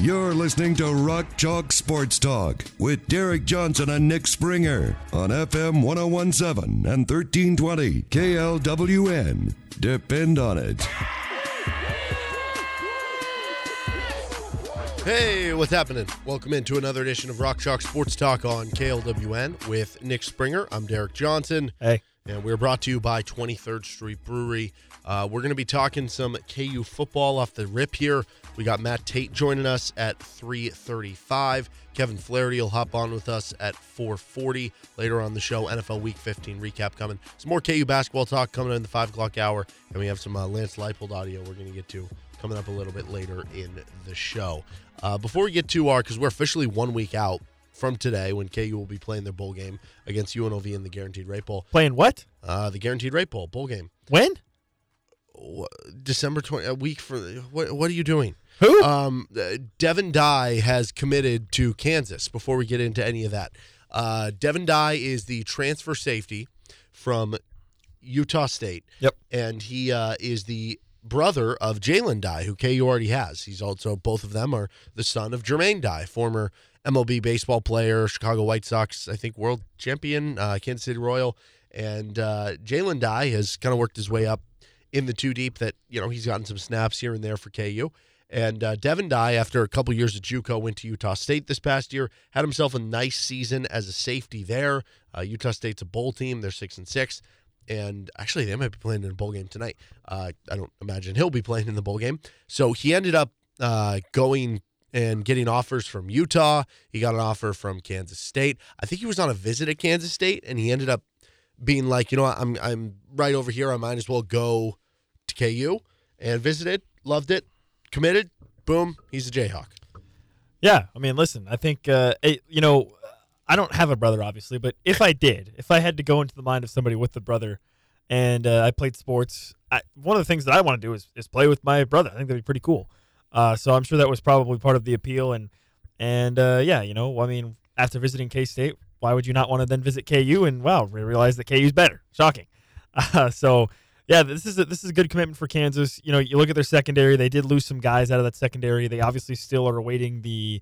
You're listening to Rock Chalk Sports Talk with Derek Johnson and Nick Springer on FM 1017 and 1320 KLWN. Depend on it. Hey, what's happening? Welcome into another edition of Rock Chalk Sports Talk on KLWN with Nick Springer. I'm Derek Johnson. Hey. And we're brought to you by 23rd Street Brewery. Uh, we're going to be talking some KU football off the rip here. We got Matt Tait joining us at 3:35. Kevin Flaherty will hop on with us at 4:40 later on the show. NFL Week 15 recap coming. Some more KU basketball talk coming in the five o'clock hour, and we have some uh, Lance Leipold audio we're going to get to coming up a little bit later in the show. Uh, before we get to our, because we're officially one week out from today when KU will be playing their bowl game against UNLV in the Guaranteed Rate Bowl. Playing what? Uh, the Guaranteed Rate Bowl bowl game. When? December 20 a week for what what are you doing? Who? um uh, devin dye has committed to kansas before we get into any of that. Uh devin dye is the transfer safety from utah state. Yep. and he uh is the brother of jalen dye who ku already has. He's also both of them are the son of jermaine dye former mlb baseball player chicago white sox i think world champion uh, kansas city royal. And uh, jalen dye has kind of worked his way up in the two deep that you know he's gotten some snaps here and there for KU. And uh, Devin Dye, after a couple years at JUCO, went to Utah State this past year. Had himself a nice season as a safety there. Uh, Utah State's a bowl team; they're six and six, and actually they might be playing in a bowl game tonight. Uh, I don't imagine he'll be playing in the bowl game. So he ended up uh, going and getting offers from Utah. He got an offer from Kansas State. I think he was on a visit at Kansas State, and he ended up being like, you know, I'm I'm right over here. I might as well go KU and visited, loved it, committed. Boom, he's a Jayhawk. Yeah. I mean, listen. I think uh, it, you know, I don't have a brother, obviously, but if I did, if I had to go into the mind of somebody with a brother, and uh, I played sports, I, one of the things that I want to do is, is play with my brother. I think that'd be pretty cool. Uh, so I'm sure that was probably part of the appeal, and and uh, yeah, you know, I mean, after visiting K State, why would you not want to then visit KU and wow, re- realize that KU's better? Shocking. Uh, so yeah, this is a, this is a good commitment for Kansas. You know, you look at their secondary; they did lose some guys out of that secondary. They obviously still are awaiting the,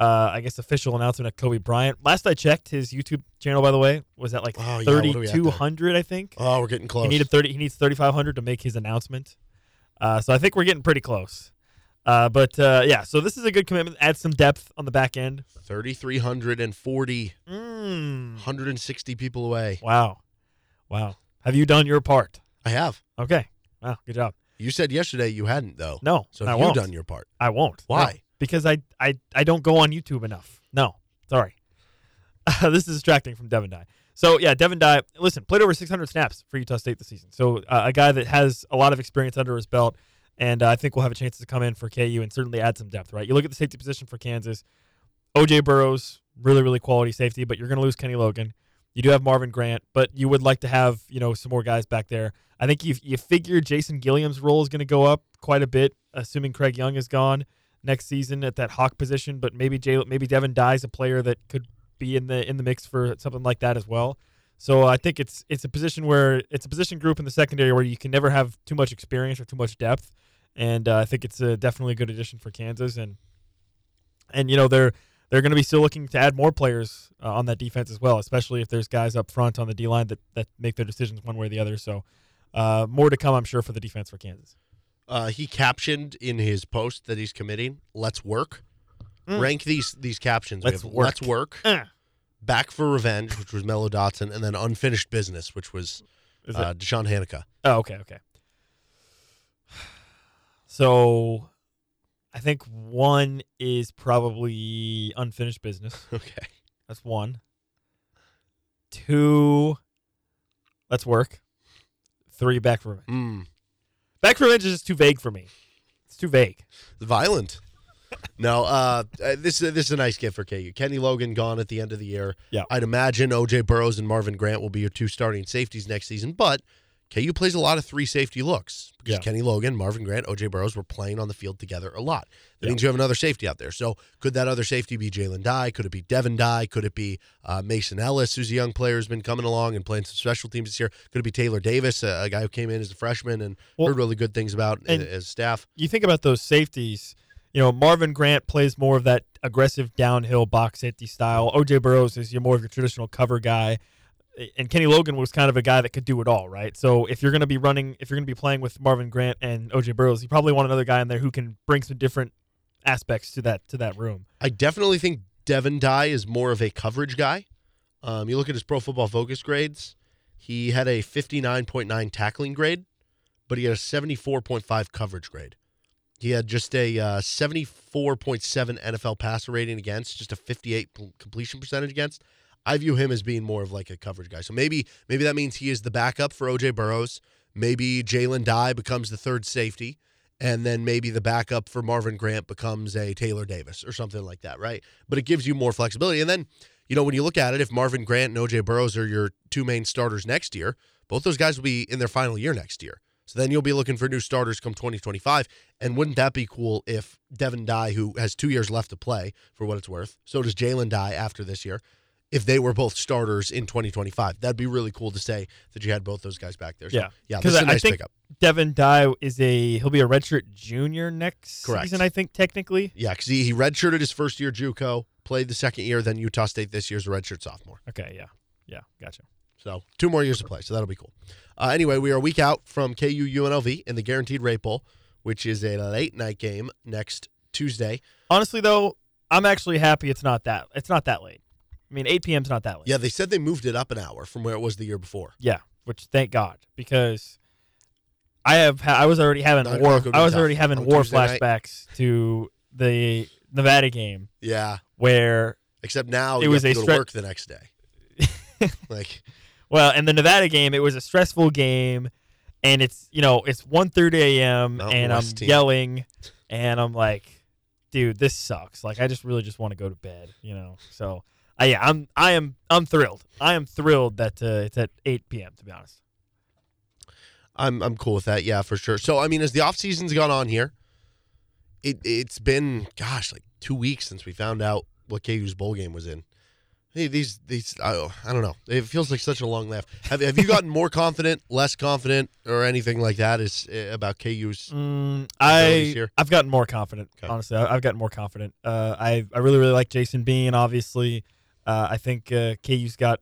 uh, I guess, official announcement of Kobe Bryant. Last I checked, his YouTube channel, by the way, was at like Oh, yeah, what are we at thirty two hundred, I think. Oh, we're getting close. He needed thirty. He needs thirty five hundred to make his announcement. Uh, so I think we're getting pretty close. Uh, but uh, yeah, so this is a good commitment. Add some depth on the back end. 3,340, Mm. 160 people away. Wow, wow. Have you done your part? I have. Okay. Wow. Good job. You said yesterday you hadn't though. No, So I have won't. done your part? I won't. Why? No, because I, I I don't go on YouTube enough. No, sorry. this is distracting from Devin Dye. So yeah, Devin Dye. Listen, played over 600 snaps for Utah State this season. So uh, a guy that has a lot of experience under his belt, and uh, I think we'll have a chance to come in for KU and certainly add some depth. Right? You look at the safety position for Kansas. OJ Burroughs, really really quality safety, but you're going to lose Kenny Logan. You do have Marvin Grant, but you would like to have you know some more guys back there. I think you you figure Jason Gilliam's role is going to go up quite a bit, assuming Craig Young is gone next season at that hawk position. But maybe Jay, maybe Devin Dye's a player that could be in the in the mix for something like that as well. So I think it's it's a position where it's a position group in the secondary where you can never have too much experience or too much depth, and uh, I think it's a, definitely a good addition for Kansas. And and you know they're they're going to be still looking to add more players uh, on that defense as well, especially if there's guys up front on the D line that that make their decisions one way or the other. So uh, more to come, I'm sure, for the defense for Kansas. Uh, he captioned in his post that he's committing, "Let's work." Rank these these captions. Let's work. Let's work. Uh, Back for Revenge, which was Mello Dotson, and then Unfinished Business, which was uh. Deshaun Hanukkah. Oh, okay, okay. So I think one is probably unfinished business. Okay. That's one. Two, let's work. Three, back for revenge. Mm. Back for revenge is just too vague for me. It's too vague. It's Violent. no, uh, uh, this this is a nice gift for KU. Kenny Logan gone at the end of the year. Yeah. I'd imagine OJ Burroughs and Marvin Grant will be your two starting safeties next season, but KU plays a lot of three safety looks because Yeah. Kenny Logan, Marvin Grant, OJ Burroughs were playing on the field together a lot. That Yeah. means you have another safety out there. So could that other safety be Jalen Dye? Could it be Devin Dye? Could it be uh, Mason Ellis, who's a young player who's been coming along and playing some special teams this year? Could it be Taylor Davis, a, a guy who came in as a freshman and Well, heard really good things about as staff? you think about those safeties. You know, Marvin Grant plays more of that aggressive downhill box safety style. OJ Burroughs is your more of your traditional cover guy, and Kenny Logan was kind of a guy that could do it all, right? So if you're going to be running, if you're going to be playing with Marvin Grant and OJ Burroughs, you probably want another guy in there who can bring some different aspects to that to that room. I definitely think Devin Dye is more of a coverage guy. Um, you look at his Pro Football Focus grades; he had a 59.9 tackling grade, but he had a 74.5 coverage grade. He had just a uh, 74.7 NFL passer rating against, just a 58 completion percentage against. I view him as being more of like a coverage guy. So maybe maybe that means he is the backup for OJ Burroughs. Maybe Jalen Dye becomes the third safety, and then maybe the backup for Marvin Grant becomes a Taylor Davis or something like that, right? But it gives you more flexibility. And then, you know, when you look at it, if Marvin Grant and OJ Burrows are your two main starters next year, both those guys will be in their final year next year. So then you'll be looking for new starters come 2025. And wouldn't that be cool if Devin Dye, who has two years left to play for what it's worth, so does Jalen Dye after this year, if they were both starters in 2025? That'd be really cool to say that you had both those guys back there. So, Yeah. Yeah. 'Cause This is a I- I nice think- pickup. Devin Dye is a he'll be a redshirt junior next Correct. season, I think technically. Yeah, because he, he redshirted his first year JUCO, played the second year, then Utah State this year's a redshirt sophomore. Okay, yeah, yeah, gotcha. So two more years to play. So that'll be cool. Uh, anyway, we are a week out from KU UNLV in the Guaranteed Rate Bowl, which is a late night game next Tuesday. Honestly, though, I'm actually happy it's not that it's not that late. I mean, 8 p.m. is not that late. Yeah, they said they moved it up an hour from where it was the year before. Yeah, which thank God because I have ha- I was already having war o'clock would be I was tough already having on war Tuesday night. flashbacks to the Nevada game Yeah, where except now It you was have a to go to stre- work the next day. like, well in the Nevada game it was a stressful game and it's you know it's 1:30 a.m. Mountain and I'm West team. yelling and I'm like dude this sucks like I just really just want to go to bed you know so I yeah I'm I am I'm thrilled I am thrilled that uh, it's at 8 p.m. to be honest I'm I'm cool with that. Yeah, for sure. So I mean, as the off season's gone on here, it it's been gosh like two weeks since we found out what KU's bowl game was in. Hey, these these I, I don't know. It feels like such a long laugh. Have have you gotten more confident, less confident, or anything like that? Is uh, about KU's? Mm, I here? I've gotten more confident. Okay. Honestly, I, I've gotten more confident. Uh, I I really really like Jason Bean. Obviously, uh, I think uh, KU's got.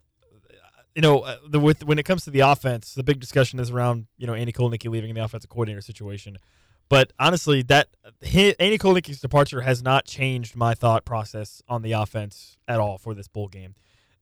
You know, uh, the with when it comes to the offense, the big discussion is around you know Andy Kotelnicki leaving the offensive coordinator situation. But honestly, that hi Andy Kotelnicki's departure has not changed my thought process on the offense at all for this bowl game.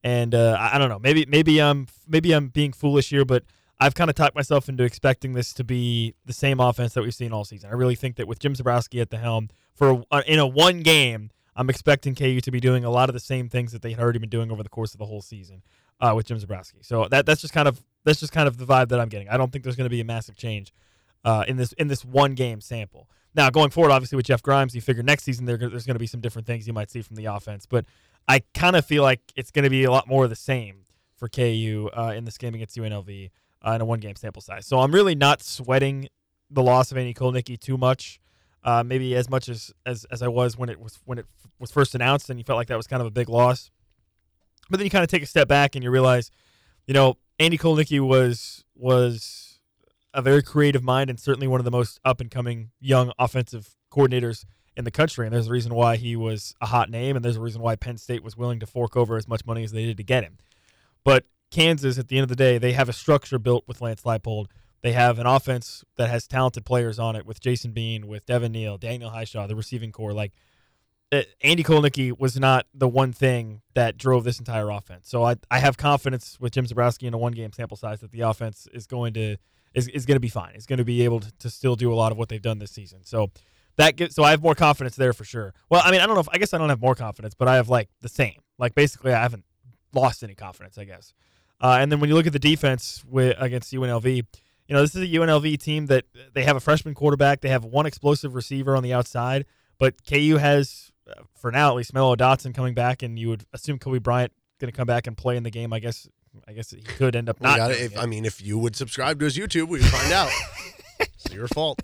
And uh, I, I don't know, maybe maybe I'm maybe I'm being foolish here, but I've kind of talked myself into expecting this to be the same offense that we've seen all season. I really think that with Jim Zebrowski at the helm for uh, in a one game, I'm expecting KU to be doing a lot of the same things that they had already been doing over the course of the whole season uh, with Jim Zebrowski. So that that's just kind of that's just kind of the vibe that I'm getting. I don't think there's going to be a massive change uh, in this in this one game sample. Now going forward, obviously with Jeff Grimes, you figure next season there, there's going to be some different things you might see from the offense, but I kind of feel like it's going to be a lot more of the same for KU uh, in this game against UNLV uh, in a one game sample size. So I'm really not sweating the loss of Andy Kotelnicki too much. Uh, maybe as much as, as as I was when it was when it f- was first announced, and you felt like that was kind of a big loss. But then you kind of take a step back and you realize, you know, Andy Kotelnicki was was a very creative mind and certainly one of the most up and coming young offensive coordinators in the country. And there's a reason why he was a hot name, and there's a reason why Penn State was willing to fork over as much money as they did to get him. But Kansas, at the end of the day, they have a structure built with Lance Leipold. They have an offense that has talented players on it with Jason Bean, with Devin Neal, Daniel Hishaw, the receiving core. Like uh, Andy Kotelnicki was not the one thing that drove this entire offense. So I, I have confidence with Jim Zebrowski in a one game sample size that the offense is going to is, is going to be fine. It's going to be able to, to still do a lot of what they've done this season. So that gets so I have more confidence there for sure. Well, I mean, I don't know if I guess I don't have more confidence, but I have like the same. Like basically, I haven't lost any confidence, I guess. Uh, and then when you look at the defense with, against UNLV, you know this is a UNLV team that they have a freshman quarterback, they have one explosive receiver on the outside, But KU has, uh, for now at least, Mello Dotson coming back, and you would assume Kobe Bryant going to come back and play in the game. I guess. I guess he could end up not. gotta- if. I mean, if you would subscribe to his YouTube, we'd find out. it's your fault.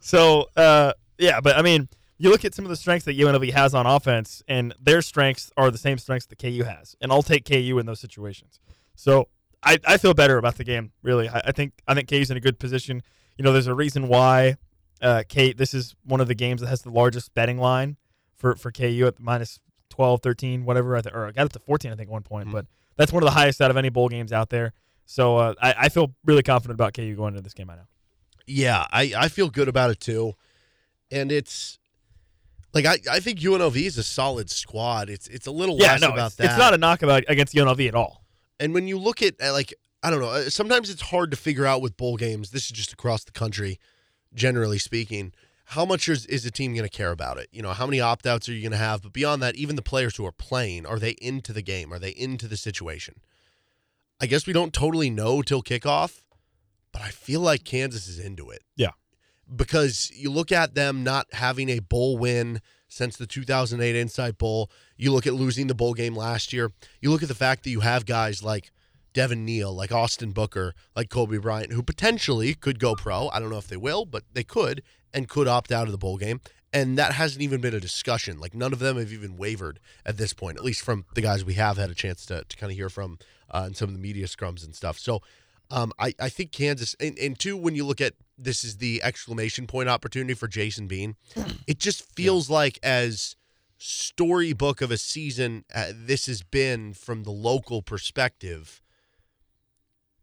So, uh, yeah, but I mean, you look at some of the strengths that UNLV has on offense, and their strengths are the same strengths that KU has, and I'll take KU in those situations. So, I, I feel better about the game. Really, I, I think I think KU's in a good position. You know, there's a reason why uh, K. This is one of the games that has the largest betting line for for KU at minus 12, 13, whatever. I th- or I got it to 14, I think, at one point. But that's one of the highest out of any bowl games out there. So uh, I, I feel really confident about KU going into this game. I know. Yeah, I, I feel good about it too. And it's like I, I think UNLV is a solid squad. It's it's a little Yeah, less no, about it's, that. it's not a knockout against UNLV at all. And when you look at uh, like I don't know, uh, sometimes it's hard to figure out with bowl games. This is just across the country, generally speaking. How much is, is a team going to care about it? You know, how many opt outs are you going to have? But beyond that, even the players who are playing, are they into the game? Are they into the situation? I guess we don't totally know till kickoff, but I feel like Kansas is into it. Yeah. Because you look at them not having a bowl win since the 2008 Insight Bowl. You look at losing the bowl game last year. You look at the fact that you have guys like Devin Neal, like Austin Booker, like Kobe Bryant, who potentially could go pro. I don't know if they will, but they could and could opt out of the bowl game. And that hasn't even been a discussion. Like none of them have even wavered at this point, at least from the guys we have had a chance to, to kind of hear from uh, in some of the media scrums and stuff. So um, I, I think Kansas, and, and two, when you look at this is the exclamation point opportunity for Jason Bean, it just feels like as storybook of a season uh, this has been from the local perspective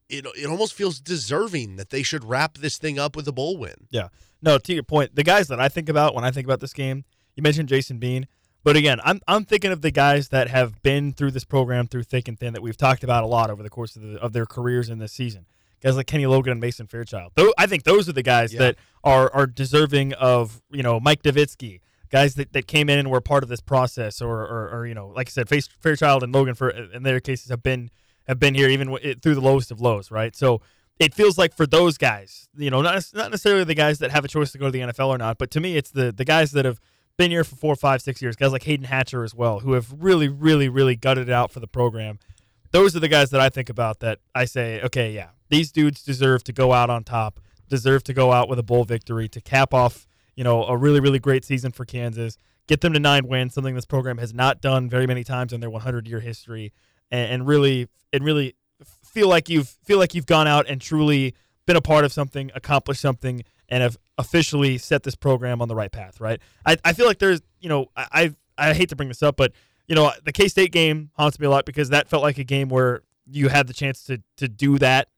it, it almost feels deserving that they should wrap this thing up with a bowl win Yeah. No, to your point, the guys that I think about when I think about this game, you mentioned Jason Bean, but again, I'm I'm thinking of the guys that have been through this program through thick and thin that we've talked about a lot over the course of, the, of their careers in this season. Guys like Kenny Logan and Mason Fairchild. Though I think those are the guys Yeah. that are are deserving of you know Mike Novitsky, guys that, that came in and were part of this process, or, or or you know like I said, Fairchild and Logan for in their cases have been have been here even through the lowest of lows, right? So it feels like for those guys, you know, not not necessarily the guys that have a choice to go to the NFL or not, but to me, it's the the guys that have been here for four, five, six years, guys like Hayden Hatcher as well, who have really, really, really gutted it out for the program. Those are the guys that I think about that I say, okay, yeah, these dudes deserve to go out on top, deserve to go out with a bowl victory to cap off, you know, a really, really great season for Kansas, get them to nine wins, something this program has not done very many times in their 100 year history, and, and really, and really feel like you've feel like you've gone out and truly been a part of something, accomplished something, and have officially set this program on the right path. Right? I, I feel like there's you know I I I hate to bring this up, but you know the K State game haunts me a lot because that felt like a game where you had the chance to to do that,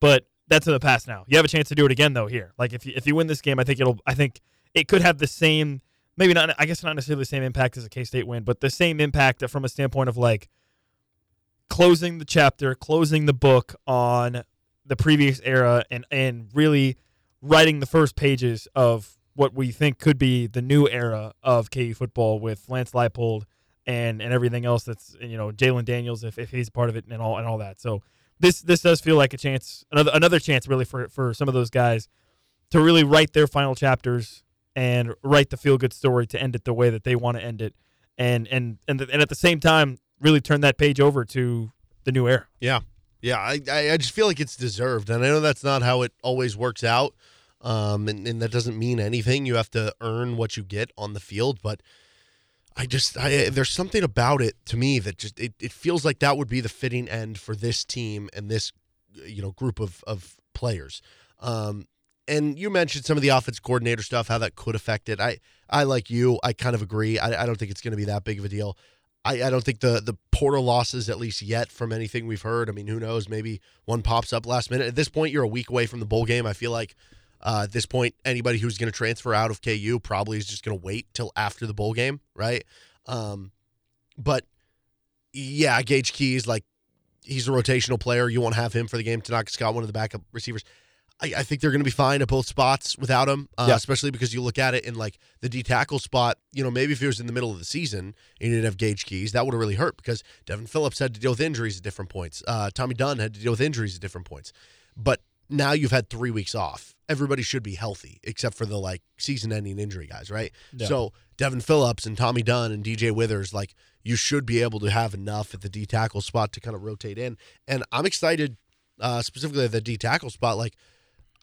but that's in the past now. You have a chance to do it again though here. Like if you, if you win this game, I think it'll I think it could have the same maybe not I guess not necessarily the same impact as a K State win, but the same impact from a standpoint of like closing the chapter, closing the book on the previous era, and and really writing the first pages of what we think could be the new era of KU football with Lance Leipold and and everything else that's you know Jalon Daniels if, if he's part of it and all and all that. So this this does feel like a chance another another chance really for for some of those guys to really write their final chapters and write the feel good story to end it the way that they want to end it and and and and at the same time really turn that page over to the new era. Yeah, yeah. I, I just feel like it's deserved, and I know that's not how it always works out, um, and, and that doesn't mean anything. You have to earn what you get on the field, but I just I there's something about it to me that just it, it feels like that would be the fitting end for this team and this you know group of of players. Um, and you mentioned some of the offense coordinator stuff, how that could affect it. I I like you, I kind of agree. I, I don't think it's going to be that big of a deal. I, I don't think the the portal losses, at least yet, from anything we've heard. I mean, who knows? Maybe one pops up last minute. At this point, you're a week away from the bowl game. I feel like uh, at this point, anybody who's going to transfer out of KU probably is just going to wait till after the bowl game, right? Um, but yeah, Gage Keys, like he's a rotational player. You won't have him for the game. Tanaka Scott, one of the backup receivers. I, I think they're going to be fine at both spots without him, uh, Yeah. especially because you look at it in like the D tackle spot. You know, maybe if it was in the middle of the season and you didn't have Gage Keys, that would have really hurt because Devin Phillips had to deal with injuries at different points. Uh, Tommy Dunn had to deal with injuries at different points. But now you've had three weeks off. Everybody should be healthy except for the like season-ending injury guys, right? Yeah. So Devin Phillips and Tommy Dunn and DJ Withers, like you should be able to have enough at the D tackle spot to kind of rotate in. And I'm excited, uh, specifically at the D tackle spot. Like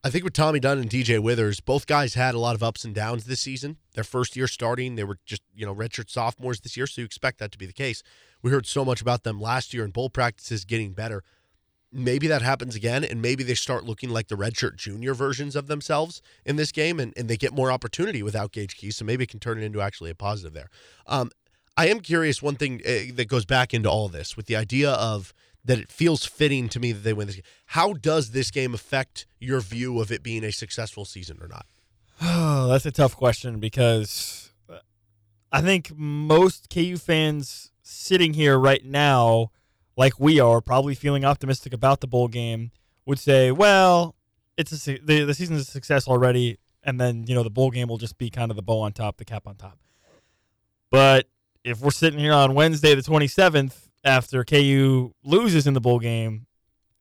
I think with Tommy Dunn and DJ Withers, both guys had a lot of ups and downs this season. Their first year starting, they were just you know redshirt sophomores this year, so you expect that to be the case. We heard so much about them last year in bowl practices getting better. Maybe that happens again, and maybe they start looking like the redshirt junior versions of themselves in this game, and, and they get more opportunity without Gage Key, so maybe it can turn it into actually a positive there. Um, I am curious. One thing uh, that goes back into all this with the idea of that it feels fitting to me that they win this game. How does this game affect your view of it being a successful season or not? Oh, that's a tough question because uh, I think most KU fans sitting here right now, like we are, probably feeling optimistic about the bowl game, would say, "Well, it's a the the season's a success already, and then you know the bowl game will just be kind of the bow on top, the cap on top." But if we're sitting here on Wednesday, the twenty seventh, after KU loses in the bowl game,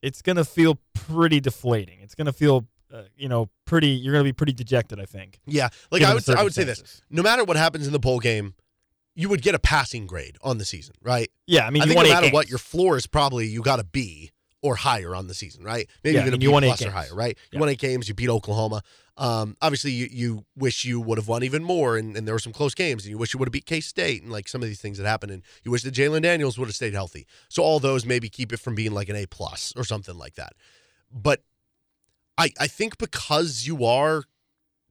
it's gonna feel pretty deflating. It's gonna feel, uh, you know, pretty. You're gonna be pretty dejected, I think. Yeah, like I would, I would say this: no matter what happens in the bowl game, you would get a passing grade on the season, right? Yeah, I mean, I you think no matter games. what, your floor is probably you got a B or higher on the season, right? Maybe Yeah, even a and B you won eight plus or higher, right? You Yeah. won eight games, you beat Oklahoma. Um, obviously, you, you wish you would have won even more, and, and there were some close games, and you wish you would have beat K State, and like some of these things that happened, and you wish that Jalon Daniels would have stayed healthy. So all those maybe keep it from being like an A plus or something like that. But I I think because you are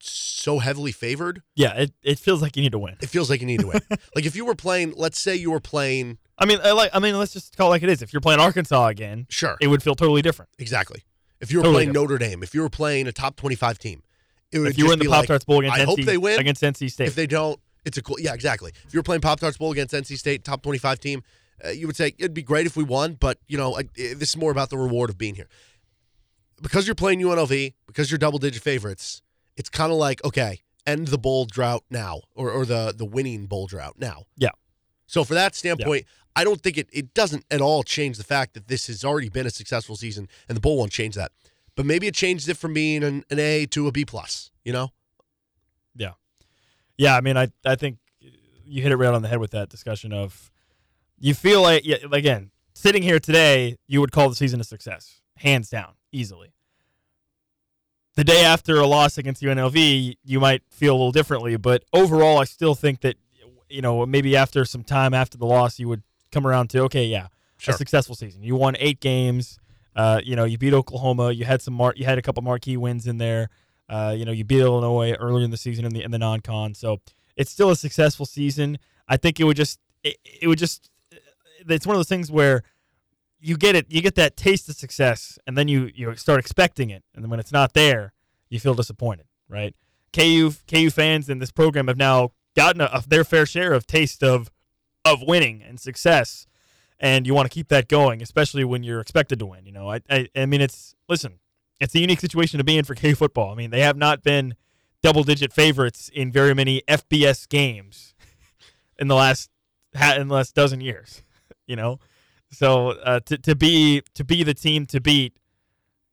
so heavily favored, yeah, it, it feels like you need to win. it feels like you need to win. like if you were playing, let's say you were playing, I mean, I like. I mean, let's just call it like it is. If you're playing Arkansas again, sure, it would feel totally different. exactly. If you were Totally playing Notre Dame, if you were playing a top twenty-five team, it would If you were in the Pop like, Tarts Bowl against I NC, hope they win. against NC State, If they don't, it's a cool. Yeah, exactly. If you were playing Pop Tarts Bowl against NC State, top twenty-five team, uh, you would say it'd be great if we won, but you know, I, eh, this is more about the reward of being here. Because you're playing UNLV, because you're double-digit favorites, it's kind of like okay, end the bowl drought now, or or the the winning bowl drought now. Yeah. So for that standpoint, I don't think it it doesn't at all change the fact that this has already been a successful season, and the bowl won't change that. But maybe it changes it from being an, an A to a B plus. You know. Yeah. Yeah, I mean, I I think you hit it right on the head with that discussion of you feel like yeah, again sitting here today, you would call the season a success, hands down, easily. The day after a loss against UNLV, you might feel a little differently, but overall, I still think that you know maybe after some time after the loss, you would come around to okay, yeah, Sure. a successful season. You won eight games. Uh, you know, you beat Oklahoma. You had some mar- you had a couple marquee wins in there. Uh, you know, you beat Illinois earlier in the season in the in the non-con. So it's still a successful season. I think it would just it, it would just it's one of those things where you get it you get that taste of success and then you you start expecting it. And then when it's not there you feel disappointed right? KU KU fans in this program have now gotten a, their fair share of taste of of winning and success. And you want to keep that going especially when you're expected to win you know? I I, I mean it's listen it's a unique situation to be in for KU football. I mean they have not been double digit favorites in very many FBS games in the last in the last dozen years you know so uh, to to be to be the team to beat,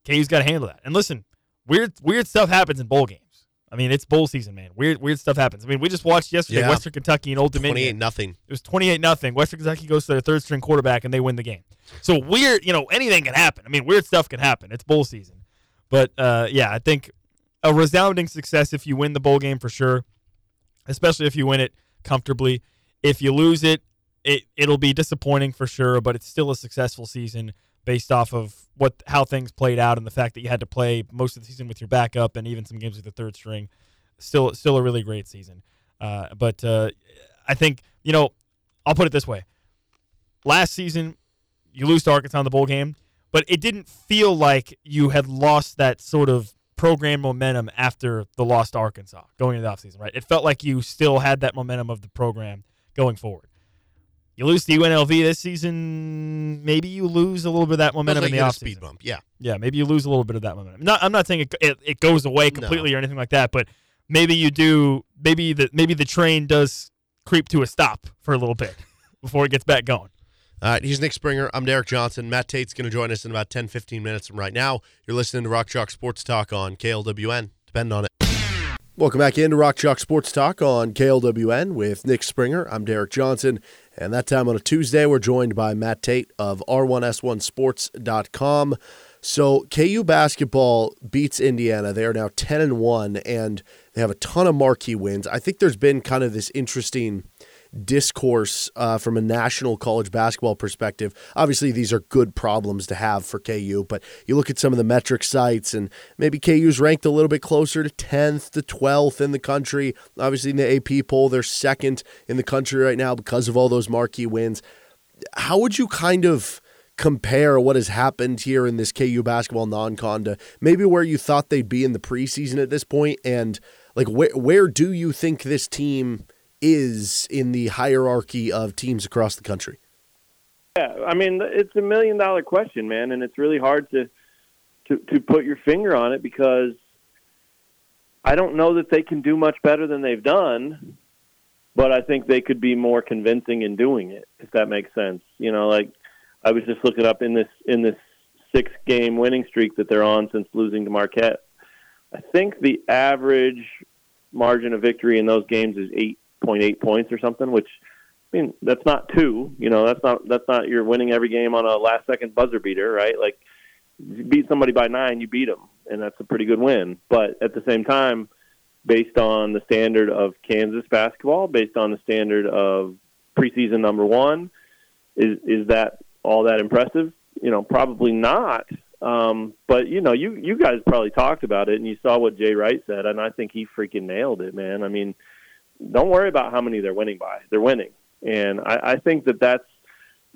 KU's got to handle that. And listen, weird weird stuff happens in bowl games. I mean, it's bowl season, man. Weird weird stuff happens. I mean, we just watched yesterday Yeah. Western Kentucky and Old Dominion. Twenty-eight Dominion. nothing. It was twenty eight nothing. Western Kentucky goes to their third string quarterback and they win the game. So weird, you know, anything can happen. I mean, weird stuff can happen. It's bowl season. But uh, yeah, I think a resounding success if you win the bowl game for sure, especially if you win it comfortably. If you lose it, it it'll be disappointing for sure, but it's still a successful season based off of what how things played out and the fact that you had to play most of the season with your backup and even some games with the third string. Still still a really great season. Uh, but uh, I think you know I'll put it this way: last season you lose to Arkansas in the bowl game, but it didn't feel like you had lost that sort of program momentum after the loss to Arkansas going into the offseason, right? It felt like you still had that momentum of the program going forward. You lose to UNLV this season, maybe you lose a little bit of that momentum like in the offseason. speed bump. Yeah. Yeah, maybe you lose a little bit of that momentum. Not, I'm not saying it, it, it goes away completely or anything like that, but maybe you do. Maybe the maybe the train does creep to a stop for a little bit before it gets back going. All right, he's Nick Springer. I'm Derek Johnson. Matt Tait's going to join us in about 10, 15 minutes from right now. You're listening to Rock Chalk Sports Talk on KLWN. Depend on it. Welcome back into Rock Chalk Sports Talk on KLWN with Nick Springer. I'm Derek Johnson. And that time on a Tuesday, we're joined by Matt Tait of R1S1Sports.com. So KU basketball beats Indiana. They are now 10 and 1, and they have a ton of marquee wins. I think there's been kind of this interesting – discourse uh, from a national college basketball perspective. Obviously, these are good problems to have for KU, but you look at some of the metric sites, and maybe KU's ranked a little bit closer to 10th to 12th in the country. Obviously, in the AP poll, they're second in the country right now because of all those marquee wins. How would you kind of compare what has happened here in this KU basketball non-con to maybe where you thought they'd be in the preseason at this point and like where where do you think this team is in the hierarchy of teams across the country? Yeah, I mean it's a million dollar question, man, and it's really hard to to to put your finger on it because I don't know that they can do much better than they've done, but I think they could be more convincing in doing it, if that makes sense. You know, like I was just looking up in this in this six game winning streak that they're on since losing to Marquette. I think the average margin of victory in those games is eight 0.8 points or something, which I mean that's not two. You know, that's not that's not you're winning every game on a last second buzzer beater, right? Like you beat somebody by nine, you beat them, and that's a pretty good win. But at the same time, based on the standard of Kansas basketball, based on the standard of preseason number one, is is that all that impressive? You know, probably not. Um, but you know, you you guys probably talked about it, and you saw what Jay Wright said, and I think he freaking nailed it, man. I mean, don't worry about how many they're winning by. They're winning, and I, I think that that's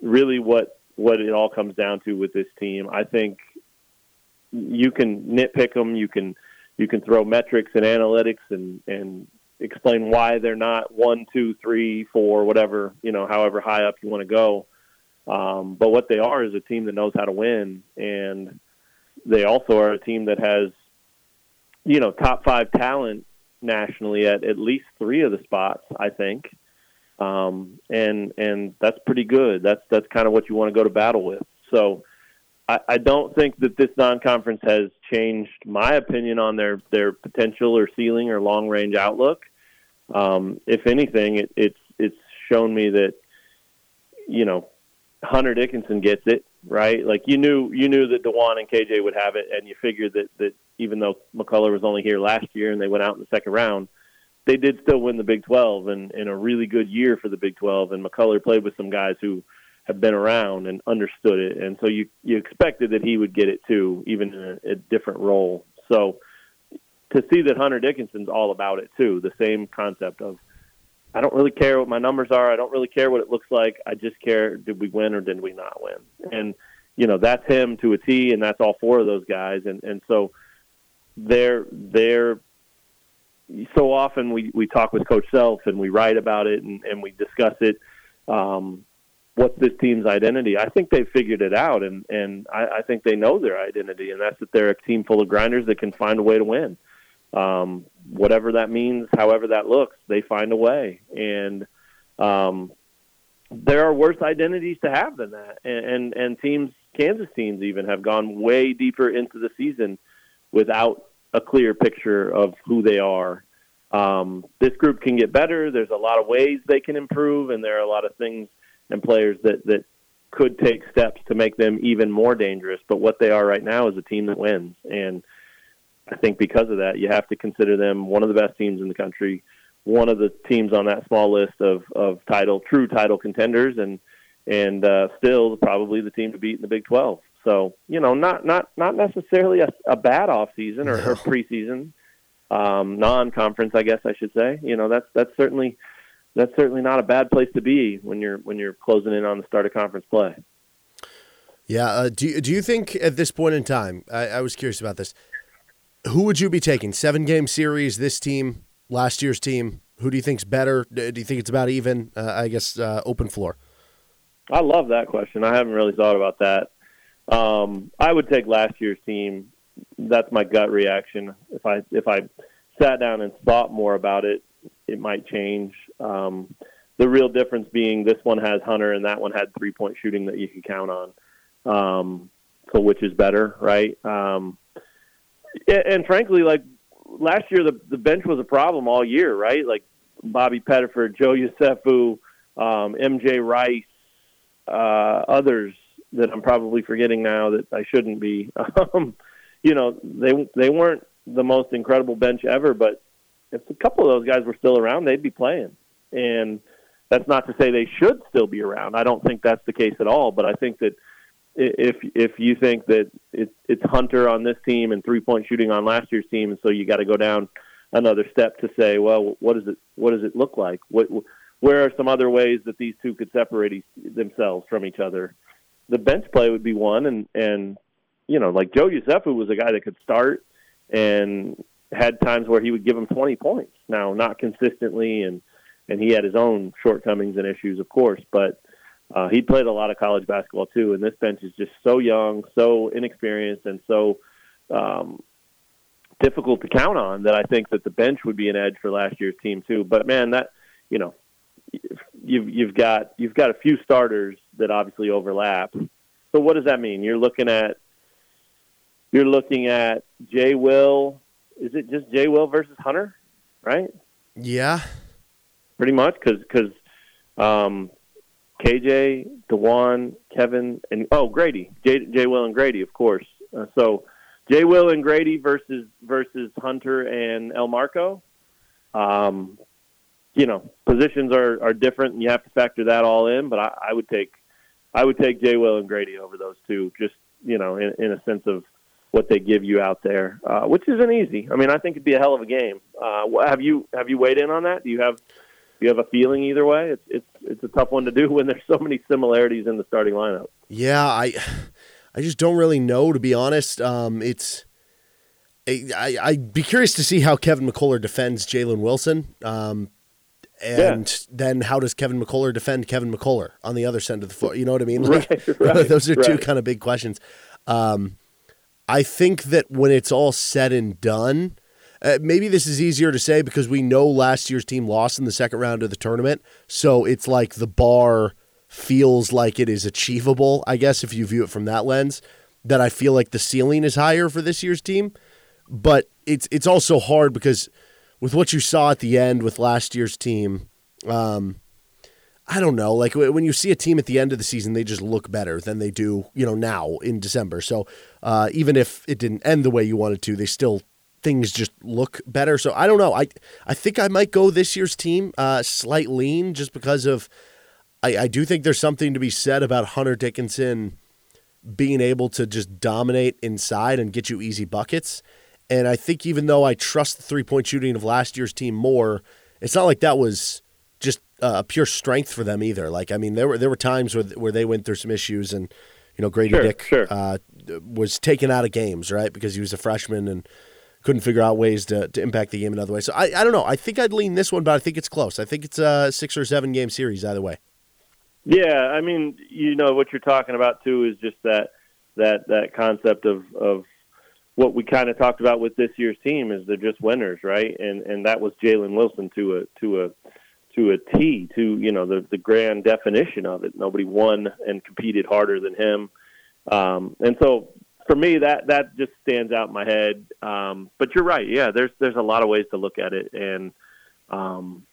really what what it all comes down to with this team. I think you can nitpick them. You can you can throw metrics and analytics and and explain why they're not one, two, three, four, whatever you know, however high up you want to go. Um, but what they are is a team that knows how to win, and they also are a team that has, you know, top five talent nationally at at least three of the spots, I think, um, and and that's pretty good. That's that's kind of what you want to go to battle with. So. I, I don't think that this non-conference has changed my opinion on their their potential or ceiling or long range outlook. Um, if anything, it, it's it's shown me that you know Hunter Dickinson gets it right. Like you knew you knew that Dajuan and KJ would have it, and you figured that that even though McCullar was only here last year and they went out in the second round, they did still win the Big 12 and in a really good year for the Big 12. And McCullar played with some guys who have been around and understood it, and so you you expected that he would get it too, even in a, a different role. So to see that Hunter Dickinson's all about it too, the same concept of I don't really care what my numbers are. I don't really care what it looks like. I just care did we win or did we not win? And you know that's him to a T, and that's all four of those guys. And and so they're they're so often we we talk with Coach Self and we write about it and, and we discuss it. Um, what's this team's identity? I think they've figured it out, and and I, I think they know their identity, and that's that they're a team full of grinders that can find a way to win um, whatever that means, however that looks, they find a way. And um, there are worse identities to have than that. And, and, and teams, Kansas teams even, have gone way deeper into the season without a clear picture of who they are. Um, this group can get better. There's a lot of ways they can improve, and there are a lot of things and players that, that could take steps to make them even more dangerous. But what they are right now is a team that wins. And – I think because of that, you have to consider them one of the best teams in the country, one of the teams on that small list of of title, true title contenders, and and uh, still probably the team to beat in the Big Twelve. So you know, not not not necessarily a, a bad off season or, or preseason, um, non-conference, I guess I should say. You know, that's that's certainly that's certainly not a bad place to be when you're when you're closing in on the start of conference play. Yeah. Uh, do you, do you think at this point in time? I, I was curious about this who would you be taking? Seven game series, this team, last year's team. Who do you think's better? Do you think it's about even? Uh, I guess uh, open floor. I love that question. I haven't really thought about that. Um, I would take last year's team. That's my gut reaction. If I if I sat down and thought more about it, it might change. Um, the real difference being this one has Hunter and that one had three point shooting that you can count on. Um, so which is better, right? Um, and, frankly, like last year, the the bench was a problem all year, right? Like Bobby Pettiford, Joe Yesufu, um, MJ Rice, uh, others that I'm probably forgetting now that I shouldn't be. Um, you know, they they weren't the most incredible bench ever, but if a couple of those guys were still around, they'd be playing. And that's not to say they should still be around. I don't think that's the case at all. But I think that if if you think that it's it's Hunter on this team and three point shooting on last year's team, and so you got to go down another step to say, well, what does it what does it look like? What where are some other ways that these two could separate each, themselves from each other? The bench play would be one, and and you know, like Joe Yesufu was a guy that could start and had times where he would give them 20 points. Now, not consistently, and and he had his own shortcomings and issues, of course, but uh, he played a lot of college basketball too. And this bench is just so young, so inexperienced, and so um, difficult to count on that I think that the bench would be an edge for last year's team too. But man, that you know, you've you've got you've got a few starters that obviously overlap. So what does that mean? You're looking at you're looking at Jay Will. Is it just Jay Will versus Hunter, right? Yeah, pretty much because because um, KJ, Dajuan, Kevin, and oh Gradey, Jay, Jay Will and Gradey, of course. Uh, so Jay Will and Gradey versus versus Hunter and Elmarko. Um, you know, positions are are different, and you have to factor that all in. But I, I would take I would take Jay Will and Gradey over those two, just you know, in, in a sense of what they give you out there, uh, which isn't easy. I mean, I think it'd be a hell of a game. Uh, have you have you weighed in on that? Do you have you have a feeling either way? It's it's it's a tough one to do when there's so many similarities in the starting lineup. Yeah, I I just don't really know to be honest. Um, it's I, I'd be curious to see how Kevin McCullar defends Jalen Wilson. Um, and yeah. then how does Kevin McCullar defend Kevin McCullar on the other side of the floor? You know what I mean? Like, right, right, those are right. two kind of big questions. Um, I think that when it's all said and done, uh, maybe this is easier to say because we know last year's team lost in the second round of the tournament. So it's like the bar feels like it is achievable, I guess, if you view it from that lens. That I feel like the ceiling is higher for this year's team. But it's it's also hard because with what you saw at the end with last year's team, um, I don't know. Like when you see a team at the end of the season, they just look better than they do, you know, now in December. So uh, even if it didn't end the way you wanted to, they still things just look better. So I don't know. I I think I might go this year's team uh, slight lean just because of I, I do think there's something to be said about Hunter Dickinson being able to just dominate inside and get you easy buckets. And I think even though I trust the three point shooting of last year's team more, it's not like that was just uh, pure strength for them either. Like I mean, there were there were times where where they went through some issues, and you know Gradey sure, Dick sure. Uh, was taken out of games right because he was a freshman and couldn't figure out ways to, to impact the game another way. So I, I don't know. I think I'd lean this one, but I think it's close. I think it's a six or seven game series either way. Yeah, I mean, you know what you're talking about too is just that that that concept of of what we kind of talked about with this year's team is they're just winners, right? And and that was Jalen Wilson to a to a to a T to you know the the grand definition of it. Nobody won and competed harder than him, um, and so for me, that that just stands out in my head. Um, but you're right. Yeah, there's there's a lot of ways to look at it, and um,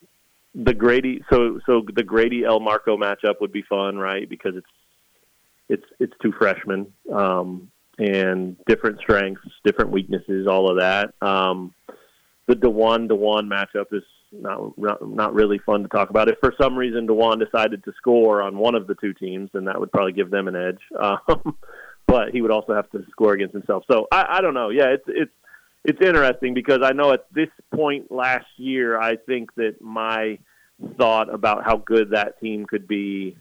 the Gradey so so the Gradey El Marco matchup would be fun, right? Because it's it's it's two freshmen um, and different strengths, different weaknesses, all of that. Um, the Dajuan Dajuan matchup is not, not not really fun to talk about. If for some reason Dajuan decided to score on one of the two teams, then that would probably give them an edge. Um, but he would also have to score against himself. So I, I don't know. Yeah, it's it's it's interesting because I know at this point last year, I think that my thought about how good that team could be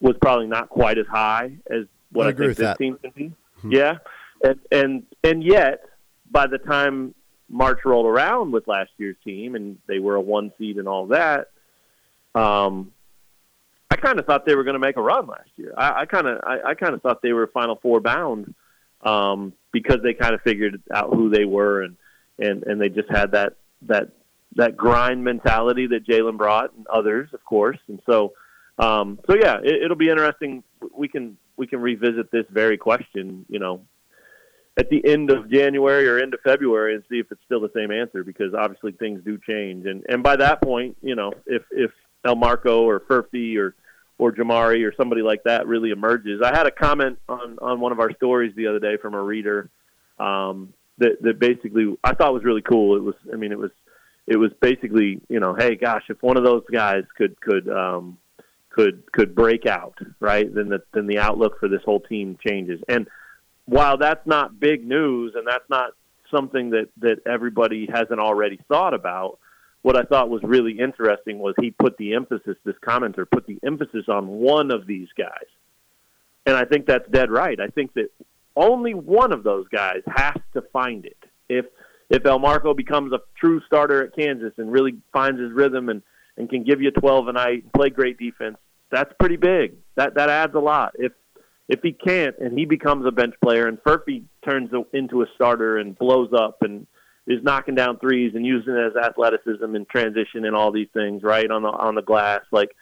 was probably not quite as high as what I, I, agree think this that. team can be. Yeah, and and and yet by the time March rolled around with last year's team and they were a one seed and all that, um, I kind of thought they were going to make a run last year. I, kind of I, I kind of thought they were Final Four bound um, because they kind of figured out who they were and and and they just had that that that grind mentality that Jalen brought and others, of course. And so, um, so yeah, it, it'll be interesting. We can we can revisit this very question, you know, at the end of January or end of February and see if it's still the same answer because obviously things do change. And and by that point, you know, if if Elmarko or Furphy or or Jamari or somebody like that really emerges. I had a comment on on one of our stories the other day from a reader um, that that basically I thought was really cool. It was I mean it was it was basically you know hey gosh if one of those guys could could um, could could break out right then the then the outlook for this whole team changes and while that's not big news and that's not something that that everybody hasn't already thought about what I thought was really interesting was he put the emphasis, this commenter put the emphasis on one of these guys. And I think that's dead right. I think that only one of those guys has to find it. If if Elmarko becomes a true starter at Kansas and really finds his rhythm and, and can give you 12 a night play great defense, that's pretty big. That that adds a lot. If if he can't and he becomes a bench player and Furphy turns into a starter and blows up and is knocking down threes and using it as athleticism and transition and all these things right on the on the glass like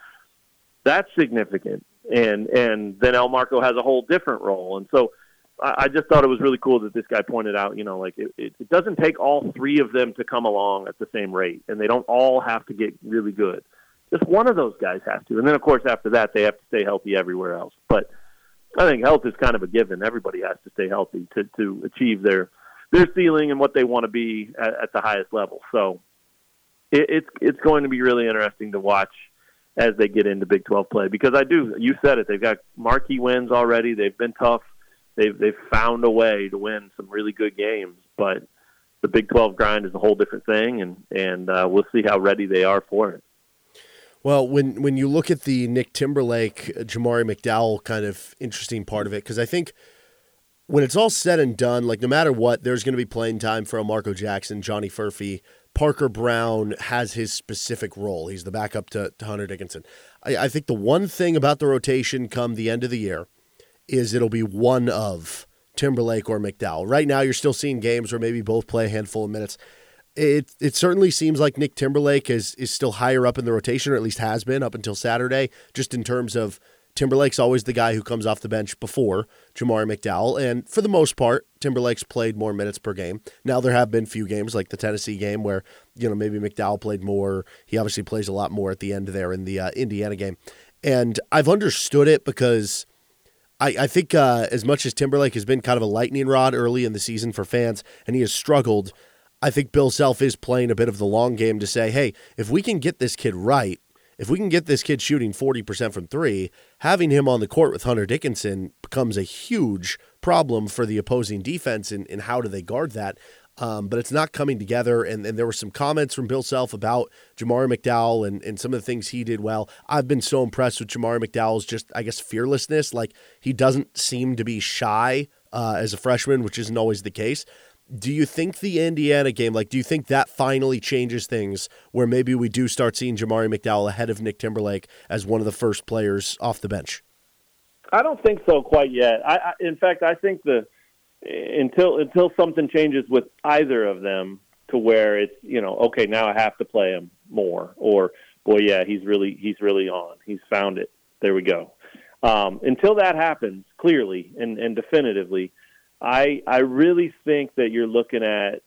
that's significant and and then Elmarko has a whole different role and so I, I just thought it was really cool that this guy pointed out you know like it, it, it doesn't take all three of them to come along at the same rate and they don't all have to get really good just one of those guys has to and then of course after that they have to stay healthy everywhere else but I think health is kind of a given everybody has to stay healthy to to achieve their their ceiling and what they want to be at, at the highest level. So it, it's it's going to be really interesting to watch as they get into Big 12 play because I do. You said it. They've got marquee wins already. They've been tough. They've they've found a way to win some really good games, but the Big 12 grind is a whole different thing, and and uh, we'll see how ready they are for it. Well, when when you look at the Nick Timberlake, uh, Jamari McDowell kind of interesting part of it, because I think when it's all said and done, like no matter what, there's going to be playing time for Marco Jackson, Johnny Furphy. Parker Braun has his specific role. He's the backup to, to Hunter Dickinson. I, I, think the one thing about the rotation come the end of the year is it'll be one of Timberlake or McDowell. Right now, you're still seeing games where maybe both play a handful of minutes. It it certainly seems like Nick Timberlake is is still higher up in the rotation, or at least has been up until Saturday, just in terms of Timberlake's always the guy who comes off the bench before Jamari McDowell. And for the most part, Timberlake's played more minutes per game. Now, there have been few games like the Tennessee game where, you know, maybe McDowell played more. He obviously plays a lot more at the end there in the uh, Indiana game. And I've understood it because I, I think uh, as much as Timberlake has been kind of a lightning rod early in the season for fans and he has struggled, I think Bill Self is playing a bit of the long game to say, hey, if we can get this kid right, if we can get this kid shooting 40% from three, having him on the court with Hunter Dickinson becomes a huge problem for the opposing defense and, and how do they guard that. Um, but it's not coming together. And, and there were some comments from Bill Self about Jamari McDowell and, and some of the things he did well. I've been so impressed with Jamari McDowell's just, I guess, fearlessness. Like he doesn't seem to be shy uh, as a freshman, which isn't always the case. Do you think the Indiana game, like, do you think that finally changes things where maybe we do start seeing Jamari McDowell ahead of Nick Timberlake as one of the first players off the bench? I don't think so quite yet. I, I in fact, I think the until until something changes with either of them to where it's you know okay now I have to play him more or boy yeah he's really he's really on he's found it there we go um, until that happens clearly and, and definitively I I really think that you're looking at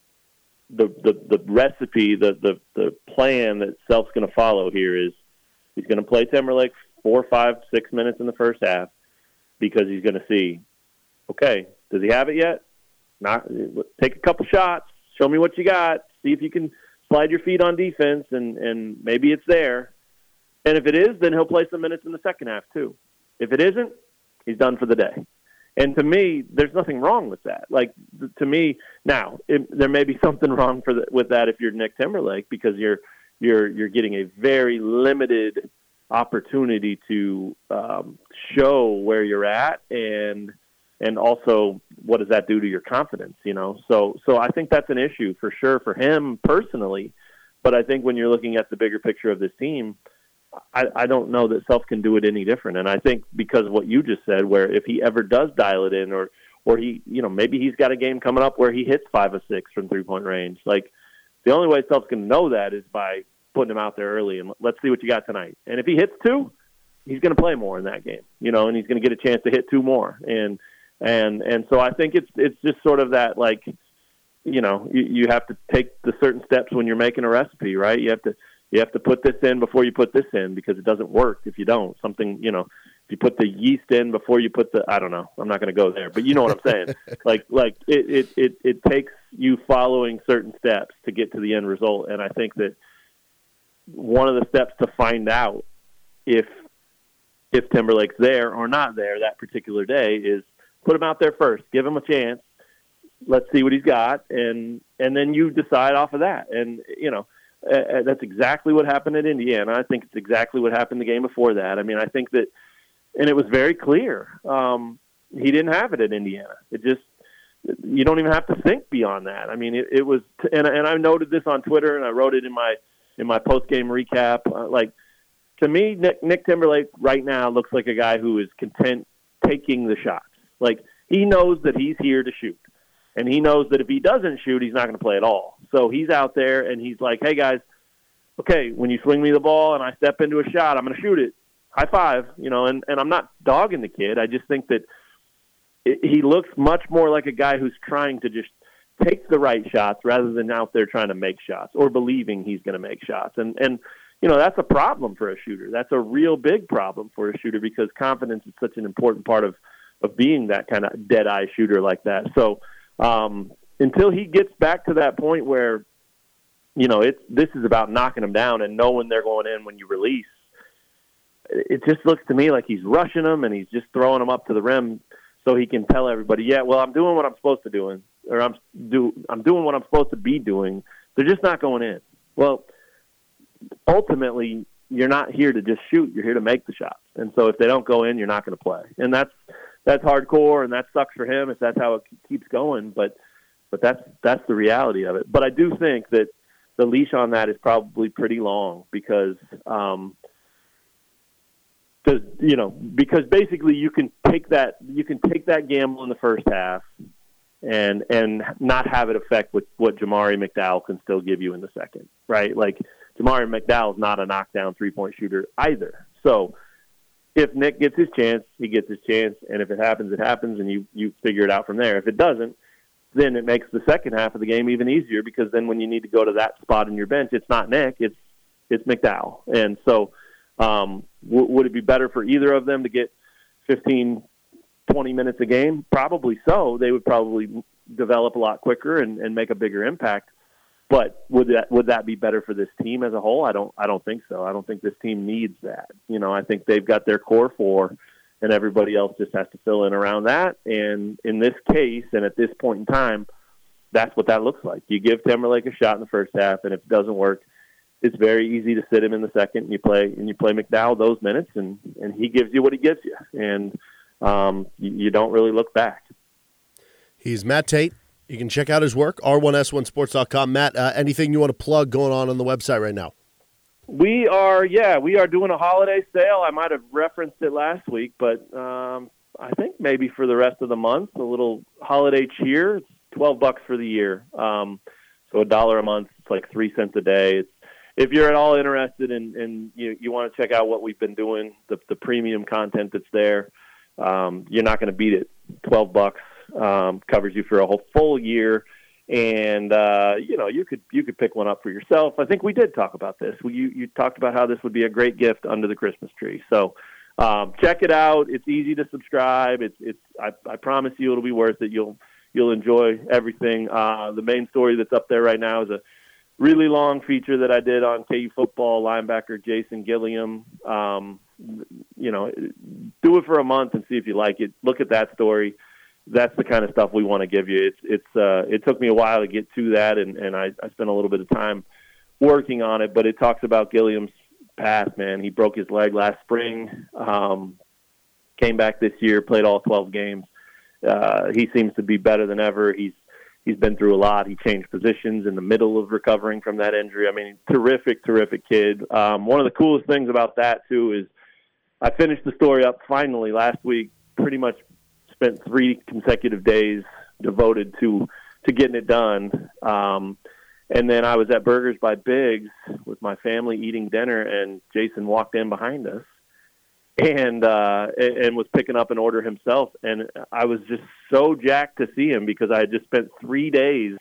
the the, the recipe, the, the the plan that Self's going to follow here is he's going to play Timberlake four, five, six minutes in the first half because he's going to see, okay, does he have it yet? Not take a couple shots, show me what you got, see if you can slide your feet on defense, and and maybe it's there. And if it is, then he'll play some minutes in the second half too. If it isn't, he's done for the day. And to me, there's nothing wrong with that. Like to me, now it, there may be something wrong for the, with that if you're Nick Timberlake because you're you're you're getting a very limited opportunity to um, show where you're at and and also what does that do to your confidence you know so so i think that's an issue for sure for him personally but i think when you're looking at the bigger picture of this team I, I don't know that Self can do it any different. And I think because of what you just said, where if he ever does dial it in, or or he, you know, maybe he's got a game coming up where he hits five or six from three point range. Like The only way going to know that is by putting him out there early and let's see what you got tonight. And if he hits two, he's going to play more in that game, you know, and he's going to get a chance to hit two more. And and and so I think it's it's just sort of that like, you know, you, you have to take the certain steps when you're making a recipe, right? You have to you have to put this in before you put this in because it doesn't work if you don't. Something you know, if you put the yeast in before you put the I don't know. I'm not going to go there, but you know what I'm saying. like like it, it it it takes you following certain steps to get to the end result, and I think that one of the steps to find out if if Timberlake's there or not there that particular day is put him out there first, give him a chance, let's see what he's got, and and then you decide off of that. And you know uh, that's exactly what happened at Indiana. I think it's exactly what happened the game before that. I mean, I think that, and it was very clear. Um, he didn't have it at Indiana. It just you don't even have to think beyond that. I mean, it, it was, and and I noted this on Twitter, and I wrote it in my in my post game recap. Uh, like to me, Nick, Nick Timberlake right now looks like a guy who is content taking the shots. Like he knows that he's here to shoot, and he knows that if he doesn't shoot, he's not going to play at all. So he's out there and he's like, "Hey guys, okay, when you swing me the ball and I step into a shot, I'm going to shoot it. High five, you know." And and I'm not dogging the kid. I just think that it, he looks much more like a guy who's trying to just take the right shots rather than out there trying to make shots or believing he's going to make shots. And and you know that's a problem for a shooter. That's a real big problem for a shooter because confidence is such an important part of of being that kind of dead eye shooter like that. So um, until he gets back to that point where you know it's this is about knocking them down and knowing they're going in when you release. It just looks to me like he's rushing them and he's just throwing them up to the rim so he can tell everybody, yeah, well, I'm doing what I'm supposed to do, or I'm do I'm doing what I'm supposed to be doing. They're just not going in. Well, ultimately, you're not here to just shoot. You're here to make the shots. And so if they don't go in, you're not going to play. And that's that's hardcore, and that sucks for him if that's how it keeps going. But but that's that's the reality of it. But I do think that the leash on that is probably pretty long because um, because you know because basically you can take that you can take that gamble in the first half and and not have it affect what what Jamari McDowell can still give you in the second, right? Like Jamari McDowell is not a knockdown three point shooter either. So if Nick gets his chance, he gets his chance, and if it happens, it happens, and you you figure it out from there. If it doesn't, then it makes the second half of the game even easier because then when you need to go to that spot in your bench, it's not Nick, it's it's McDowell, and so um, w- would it be better for either of them to get 15, 20 minutes a game? Probably so. They would probably develop a lot quicker and, and make a bigger impact. But would that would that be better for this team as a whole? I don't I don't think so. I don't think this team needs that. You know, I think they've got their core four, and everybody else just has to fill in around that. And in this case, and at this point in time, that's what that looks like. You give Timberlake a shot in the first half, and if it doesn't work, it's very easy to sit him in the second and you play and you play McDowell those minutes and and he gives you what he gives you and um, you, you don't really look back. He's Matt Tait. You can check out his work r1s1sports.com. Matt, uh, anything you want to plug going on on the website right now? We are, yeah, we are doing a holiday sale. I might have referenced it last week, but um, I think maybe for the rest of the month, a little holiday cheer. It's twelve bucks for the year, um, so a dollar a month. It's like three cents a day. It's if you're at all interested in, in you, you want to check out what we've been doing, the, the premium content that's there, um, you're not going to beat it. Twelve bucks um, covers you for a whole full year, and uh, you know you could you could pick one up for yourself. I think we did talk about this. You you talked about how this would be a great gift under the Christmas tree. So um, check it out. It's easy to subscribe. It's it's I, I promise you it'll be worth it. You'll you'll enjoy everything. Uh, the main story that's up there right now is a really long feature that I did on KU football linebacker Jason Gilliam. Um, you know, do it for a month and see if you like it. Look at that story. That's the kind of stuff we want to give you. It's it's uh, it took me a while to get to that, and and I, I spent a little bit of time working on it. But it talks about Gilliam's past. Man, he broke his leg last spring. Um, came back this year, played all 12 games. Uh, he seems to be better than ever. He's he's been through a lot. He changed positions in the middle of recovering from that injury. I mean, terrific, terrific kid. Um, one of the coolest things about that too is I finished the story up finally last week. Pretty much spent three consecutive days devoted to to getting it done. Um, And then I was at Burgers by Biggs with my family eating dinner, and Jason walked in behind us and uh, and was picking up an order himself. And I was just so jacked to see him because I had just spent three days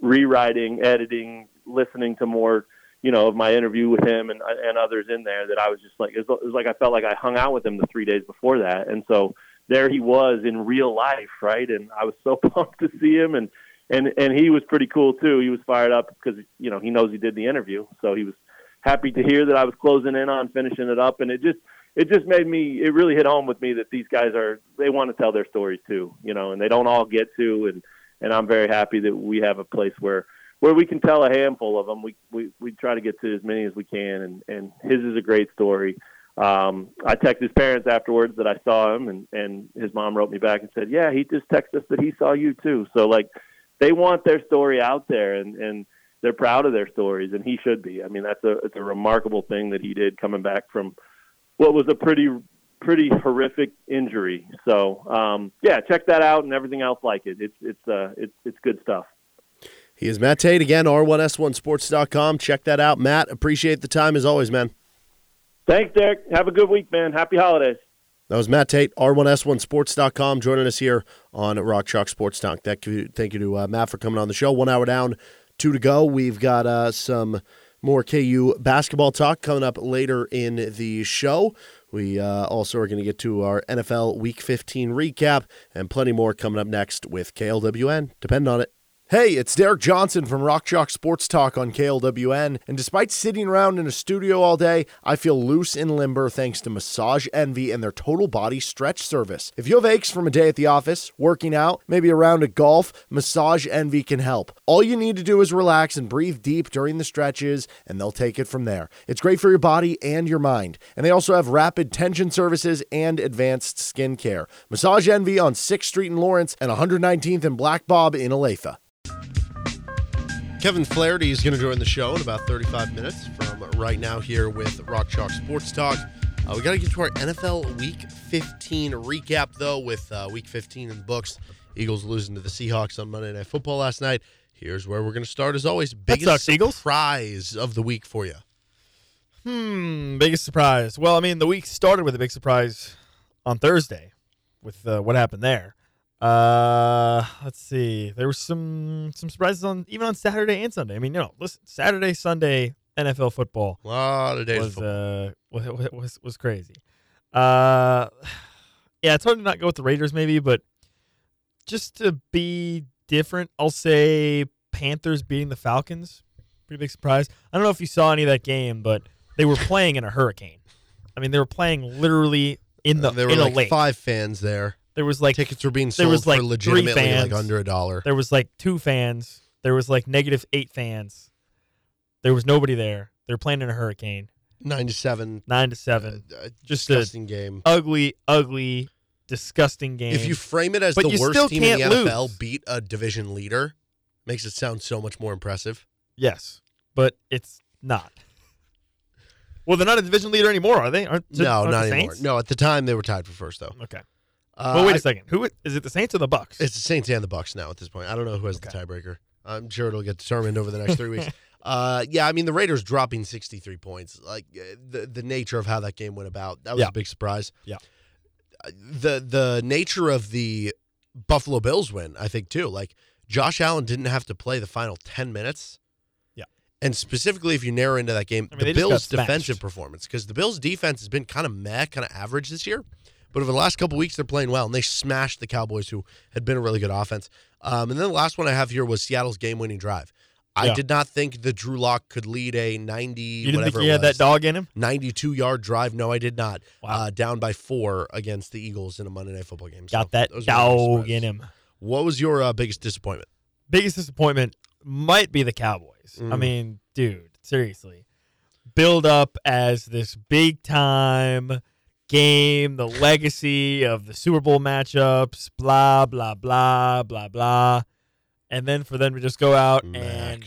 rewriting, editing, listening to more, you know, of my interview with him and and others in there. That I was just like it was, it was like I felt like I hung out with him the three days before that, and so there he was in real life, right? And I was so pumped to see him and and and he was pretty cool too. He was fired up because you know he knows he did the interview, so he was happy to hear that I was closing in on finishing it up, and it just it just made me it really hit home with me that these guys are they want to tell their stories too, you know, and they don't all get to, and and I'm very happy that we have a place where where we can tell a handful of them. We we we try to get to as many as we can, and and his is a great story. Um, I texted his parents afterwards that I saw him, and and his mom wrote me back and said, "Yeah, he just texted us that he saw you too." So like they want their story out there and and they're proud of their stories and he should be. I mean, that's a it's a remarkable thing that he did coming back from what was a pretty pretty horrific injury. So, um, yeah, check that out and everything else like it. It's it's uh it's it's good stuff. He is Matt Tait again, R1S1Sports.com. Check that out. Matt, appreciate the time as always, man. Thanks, Derek. Have a good week, man. Happy holidays. That was Matt Tait, R1S1Sports.com, joining us here on Rock Chalk Sports Talk. Thank you, thank you to uh, Matt for coming on the show. One hour down, two to go. We've got uh, some more KU basketball talk coming up later in the show. We uh, also are going to get to our NFL Week 15 recap and plenty more coming up next with KLWN. Depend on it. Hey, it's Derek Johnson from Rock Sports Talk on KLWN. And despite sitting around in a studio all day, I feel loose and limber thanks to Massage Envy and their total body stretch service. If you have aches from a day at the office, working out, maybe a round of golf, Massage Envy can help. All you need to do is relax and breathe deep during the stretches, and they'll take it from there. It's great for your body and your mind. And they also have rapid tension services and advanced skin care. Massage Envy on 6th Street in Lawrence and 119th and Black Bob in Olathe. Kevin Flaherty is going to join the show in about 35 minutes from right now here with Rock Chalk Sports Talk. Uh, we got to get to our NFL Week 15 recap, though, with uh, Week 15 in the books. Eagles losing to the Seahawks on Monday Night Football last night. Here's where we're going to start, as always. Biggest sucks, Eagles. surprise of the week for you. Hmm, biggest surprise. Well, I mean, the week started with a big surprise on Thursday with uh, what happened there. Uh, let's see. There were some some surprises on even on Saturday and Sunday. I mean, you know, listen, Saturday, Sunday, NFL football A lot of days was uh was, was was crazy. Uh, yeah, it's hard to not go with the Raiders maybe, but just to be different, I'll say Panthers beating the Falcons. Pretty big surprise. I don't know if you saw any of that game, but they were playing in a hurricane. I mean, they were playing literally in the Uh, there were like lake. five fans there. There was like Tickets were being there sold was, like, for three legitimately like under a dollar. there was like two fans. There was like negative eight fans. There was nobody there. They were playing in a hurricane. Nine to seven. Nine to seven. Uh, Just a disgusting game. ugly, ugly, disgusting game. If you frame it as But the worst team in the can't NFL beat a division leader, makes it sound so much more impressive. yes, but it's not. Well, they're not a division leader anymore, are they? Aren't, no, aren't not anymore. No, at the time they were tied for first though. Okay. Uh, well, wait I- a second. Who is it? The Saints or the Bucks? It's the Saints and the Bucks now at this point. I don't know who has the tiebreaker. I'm sure it'll get determined over the next three weeks. Uh, yeah, I mean the Raiders dropping 63 points, like uh, the the nature of how that game went about, that was Yeah. a big surprise. Yeah. Uh, the the nature of the Buffalo Bills win, I think too. Like Josh Allen didn't have to play the final 10 minutes. Yeah. And specifically, if you narrow into that game, I mean, the they just got Bills' defensive performance, because the Bills' defense has been kind of meh, kind of average this year. But over the last couple weeks, they're playing well, and they smashed the Cowboys, who had been a really good offense. Um, and then the last one I have here was Seattle's game-winning drive. I Yeah. did not think that Drew Lock could lead a 90 you didn't whatever think he had that dog in him? 92 yard drive. No, I did not. Wow. Uh, down by four against the Eagles in a Monday Night Football game. So Got that those were my dog in him. What was your uh, biggest disappointment? biggest disappointment might be the Cowboys. I Mm. mean, dude, seriously. Build up as this big time game, the legacy of the Super Bowl matchups, blah, blah, blah, blah, blah. And then for them to just go out and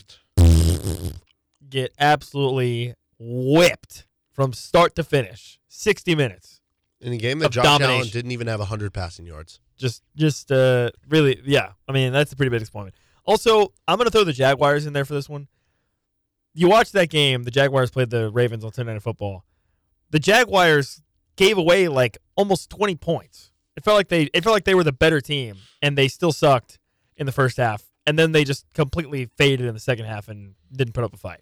get absolutely whipped from start to finish. 60 minutes. In a game that Josh Allen didn't even have 100 passing yards. Just, just, uh, really, yeah. I mean, that's a pretty big disappointment. Also, I'm going to throw the Jaguars in there for this one. You watch that game. The Jaguars played the Ravens on Sunday Night Football. The Jaguars gave away like almost 20 points. It felt like they it felt like they were the better team, and they still sucked in the first half. And then they just completely faded in the second half and didn't put up a fight.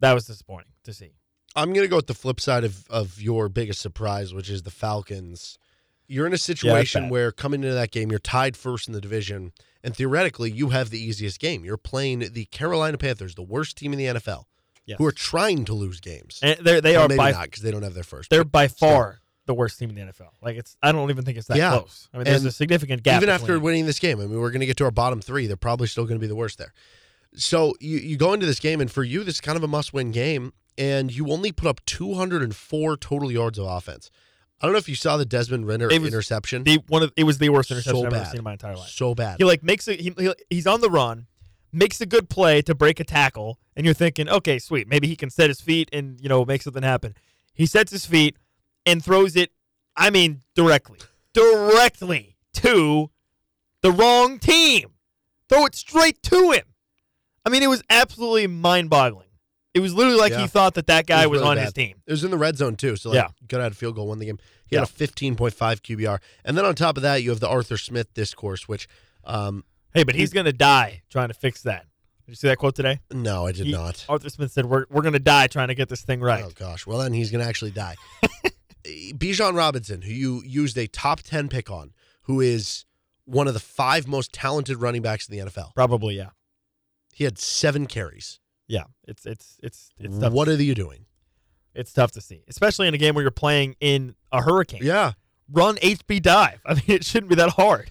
That was disappointing to see. I'm going to go with the flip side of, of your biggest surprise, which is the Falcons. You're in a situation bad. where coming into that game, you're tied first in the division, and theoretically, you have the easiest game. You're playing the Carolina Panthers, the worst team in the NFL, Yes. who are trying to lose games. and they're, they Well, are maybe by not because they don't have their first. they're but by far the worst team in the NFL. Like it's I don't even think it's that Yeah. close. I mean, there's And a significant gap. even after winning this game. I mean, we're going to get to our bottom three. They're probably still going to be the worst there. So you, you go into this game, and for you, this is kind of a must win game, and you only put up 204 total yards of offense. I don't know if you saw the Desmond Ridder It was interception. the one of it was the worst interception So I've ever seen in my entire life. so bad. He like makes it. he, he- he's on the run, makes a good play to break a tackle, and you're thinking, okay, sweet, maybe he can set his feet and you know make something happen. He sets his feet and throws it. I mean, directly, directly to the wrong team. Throw it straight to him. I mean, it was absolutely mind-boggling. It was literally like Yeah. he thought that that guy It was was, really on bad. his team. It was in the red zone too, so like, Yeah. had a field goal, won the game. He Yeah. had a 15.5 QBR, and then on top of that, you have the Arthur Smith discourse, which, um, Hey, but he's gonna die trying to fix that. Did you see that quote today? no, I did He- not. Arthur Smith said, "We're we're gonna die trying to get this thing right." Oh gosh, well then he's going to actually die. Bijan Robinson, who you used a top 10 pick on, who is one of the five most talented running backs in the NFL. Probably, yeah, He had seven carries. yeah. It's it's it's it's tough. What are you doing? it's tough to see, especially in a game where you're playing in a hurricane. Yeah, Run HB dive. I mean, it shouldn't be that hard.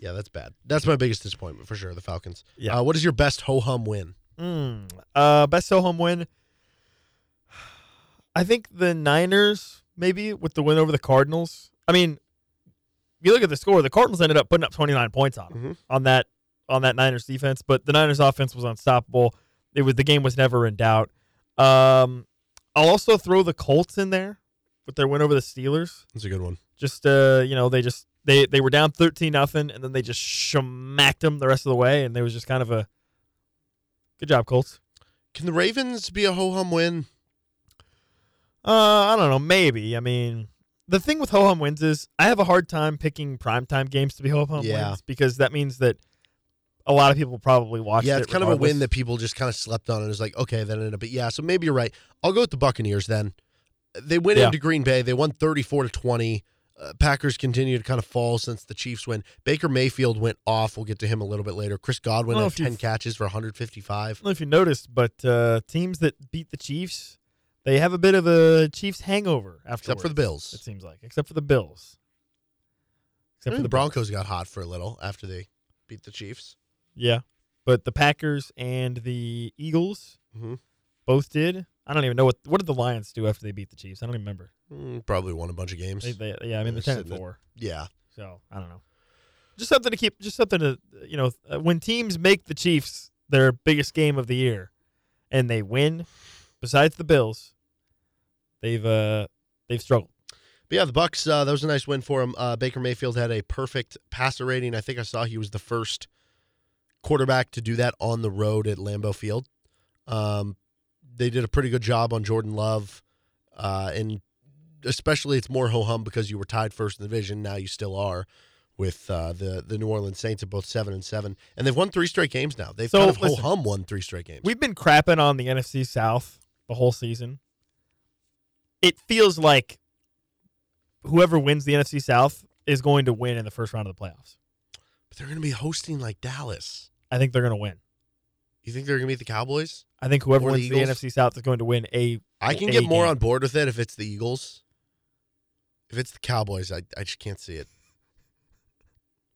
Yeah, that's bad. That's my biggest disappointment for sure. The Falcons. Yeah. Uh, what is your best ho hum win? Mm. Uh, best so home win. I think the Niners maybe with the win over the Cardinals. I mean, you look at the score. The Cardinals ended up putting up 29 points on them Mhm. on that on that Niners defense, but the Niners offense was unstoppable. It was the game was never in doubt. Um, I'll also throw the Colts in there with their win over the Steelers. That's a good one. Just uh, you know, they just they they were down 13 nothing, and then they just smacked them the rest of the way, and there was just kind of a good job, Colts. Can the Ravens be a ho hum win? Uh, I don't know. Maybe. I mean, the thing with ho hum wins is I have a hard time picking primetime games to be ho hum Yeah. wins because that means that a lot of people probably watch yeah, it. it's kind of a win that people just kind of slept on and is like, okay, that ended up. But yeah, so maybe you're right. I'll go with the Buccaneers then. They went Yeah. into Green Bay. They won 34 to 20. Uh, Packers continue to kind of fall since the Chiefs win. Baker Mayfield went off. We'll get to him a little bit later. Chris Godwin I don't know had 10 catches for 155. I don't know if you noticed, but uh, teams that beat the Chiefs, they have a bit of a Chiefs hangover afterwards. Except for the Bills. It seems like, except for the Bills. Except I for the the Broncos got hot for a little after they beat the Chiefs. Yeah, but the Packers and the Eagles Mhm. both did. I don't even know what what did the Lions do after they beat the Chiefs. I don't even remember. Mm, probably won a bunch of games. They, they, yeah, I mean They're they're ten and sitting at- four. yeah. So I don't know. Just something to keep. Just something to you know. uh, When teams make the Chiefs their biggest game of the year, and they win, besides the Bills, they've uh they've struggled. But yeah, the Bucks. Uh, that was a nice win for him. Uh, Baker Mayfield had a perfect passer rating. I think I saw he was the first quarterback to do that on the road at Lambeau Field. Um, they did a pretty good job on Jordan Love, uh, and especially it's more ho hum because you were tied first in the division. Now you still are with uh, the the New Orleans Saints at both seven and seven, and they've won three straight games now. They've So, kind of ho hum won three straight games. We've been crapping on the NFC South the whole season. It feels like whoever wins the NFC South is going to win in the first round of the playoffs. but they're going to be hosting like Dallas. I think they're going to win. You think they're going to beat the Cowboys? I think whoever Or the wins the, Eagles? NFC South is going to win a. I can a get more game. on board with it if it's the Eagles. If it's the Cowboys, I, I just can't see it.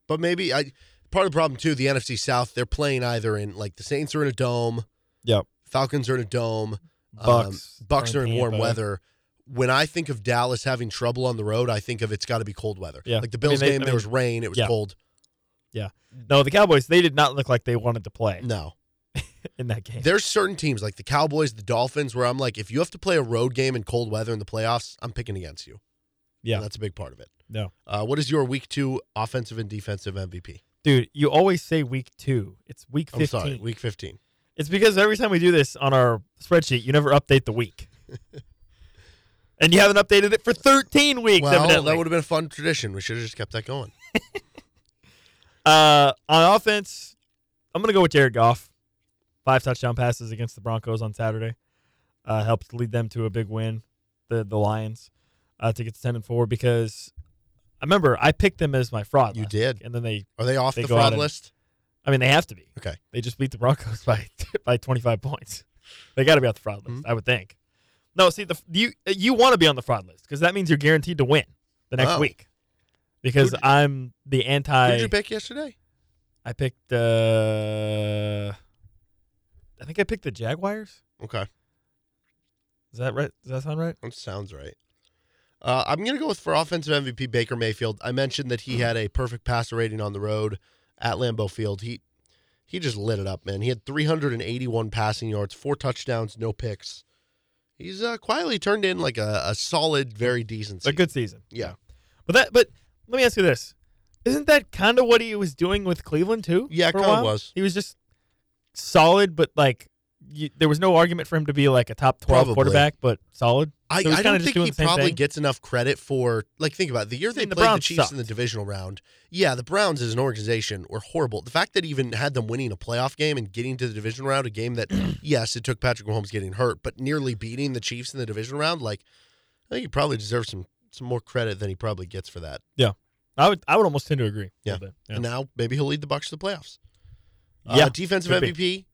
But maybe I part of the problem too, the NFC South, they're playing either in like the Saints are in a dome, Yep. Falcons are in a dome, Bucks. um, Bucks are in warm Tampa. weather. When I think of Dallas having trouble on the road, I think of it's got to be cold weather. Yeah. Like the I mean, Bills they- game, I there mean- was rain, it was cold. Yeah. cold. No, the Cowboys. They did not look like they wanted to play No. in that game. There's certain teams like the Cowboys, the Dolphins, where I'm like, if you have to play a road game in cold weather in the playoffs, I'm picking against you. Yeah. And that's a big part of it. No. Uh, what is your week two offensive and defensive MVP? Dude, you always say week two. It's week I'm 15. sorry, week 15. It's because every time we do this on our spreadsheet, you never update the week. and you haven't updated it for 13 weeks, Well, evidently. that would have been a fun tradition. We should have just kept that going. Uh, on offense, I'm going to go with Jared Goff. Five touchdown passes against the Broncos on Saturday. Uh, helped lead them to a big win, the the Lions, uh, to get to 10 and 4 because I remember I picked them as my fraud. You did. week, And then they, Are they off They the fraud and- list? I mean, they have to be. Okay. They just beat the Broncos by by 25 points. They got to be off the fraud list, Mhm. I would think. No, see, the you you want to be on the fraud list because that means you're guaranteed to win the next Oh. week. Because Who'd- I'm the anti. Who did you pick yesterday? I picked. uh I think I picked the Jaguars. Okay. Is that right? Does that sound right? That sounds right. Uh, I'm going to go with for offensive MVP Baker Mayfield. I mentioned that he had a perfect passer rating on the road at Lambeau Field. He he just lit it up, man. He had 381 passing yards, four touchdowns, no picks. He's uh, quietly turned in like a, a solid, very decent. A good season. Yeah. But that. But let me ask you this: Isn't that kind of what he was doing with Cleveland too? Yeah, kind of was. He was just solid, but like you, there was no argument for him to be like a top twelve Probably. quarterback, but solid. I, So I don't think he probably thing? gets enough credit for like think about it. the year they the played the Browns Chiefs in the divisional round. Yeah, the Browns as an organization were horrible. The fact that even had them winning a playoff game and getting to the divisional round, a game that yes, it took Patrick Mahomes getting hurt, but nearly beating the Chiefs in the divisional round, like I think he probably deserves some some more credit than he probably gets for that. Yeah, I would I would almost tend to agree. Yeah. Yeah. And now maybe he'll lead the Bucks to the playoffs. Yeah, Uh, defensive could be. MVP.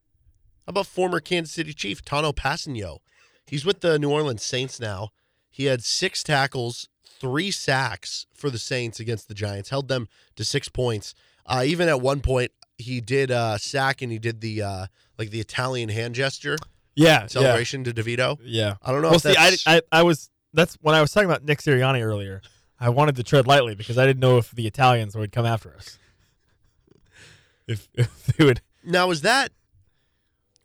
How about former Kansas City Chief Tanoh Kpassagnon? He's with the New Orleans Saints now. He had six tackles, three sacks for the Saints against the Giants, held them to six points. Uh, even at one point, he did uh, sack and he did the uh, like the Italian hand gesture yeah, celebration to DeVito. Yeah. yeah. I don't know Well, if see, I, I I was that's when I was talking about Nick Sirianni earlier. I wanted to tread lightly because I didn't know if the Italians would come after us. If, if they would, now is that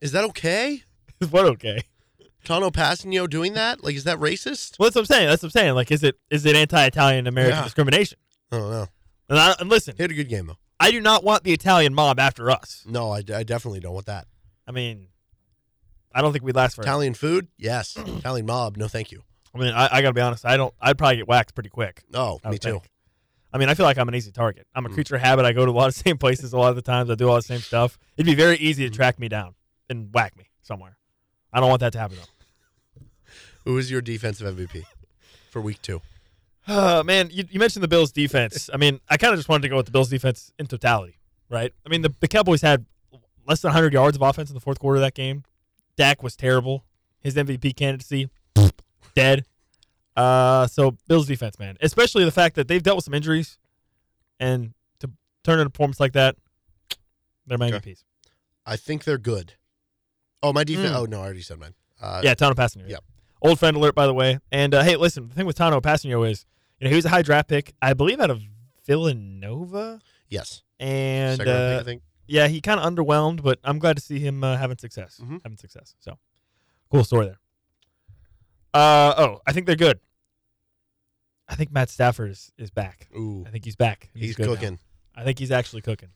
is that okay? is what okay? Tanoh Kpassagnon doing that? Like, is that racist? Well, that's what I'm saying. That's what I'm saying. Like, is it is it anti-Italian American Yeah. discrimination? I don't know. And, I, and listen, He had a good game though. I do not want the Italian mob after us. No, I, I definitely don't want that. I mean, I don't think we'd last forever. Italian food? Yes. Italian mob? No, thank you. I mean, I, I got to be honest. I don't. I'd probably get whacked pretty quick. Oh, I me would too. think. I mean, I feel like I'm an easy target. I'm a Mm. creature of habit. I go to a lot of the same places a lot of the times. I do all the same stuff. It'd be very easy to Mm. track me down and whack me somewhere. I don't want that to happen though. Who is your defensive MVP for week two? Uh, man, you, you mentioned the Bills' defense. I mean, I kind of just wanted to go with the Bills' defense in totality, right? I mean, the, the Cowboys had less than 100 yards of offense in the fourth quarter of that game. Dak was terrible. His MVP candidacy, dead. Uh, so Bills' defense, man, especially the fact that they've dealt with some injuries, and to turn in a performance like that, they're my Okay. MVPs. I think they're good. Oh, my defense. Mm. Oh no, I already said mine. Uh, yeah, Tanoh Kpassagnon. Yeah, Old friend alert, by the way. And uh, hey, listen, the thing with Tanoh Kpassagnon is, you know, he was a high draft pick, I believe, out of Villanova. Yes. And uh, pick, I think. yeah, he kind of underwhelmed, but I'm glad to see him uh, having success. Mhm. Having success. So cool story there. Uh oh, I think they're good. I think Matt Stafford is, is back. Ooh, I think he's back. and he's good now. cooking. I think he's actually cooking.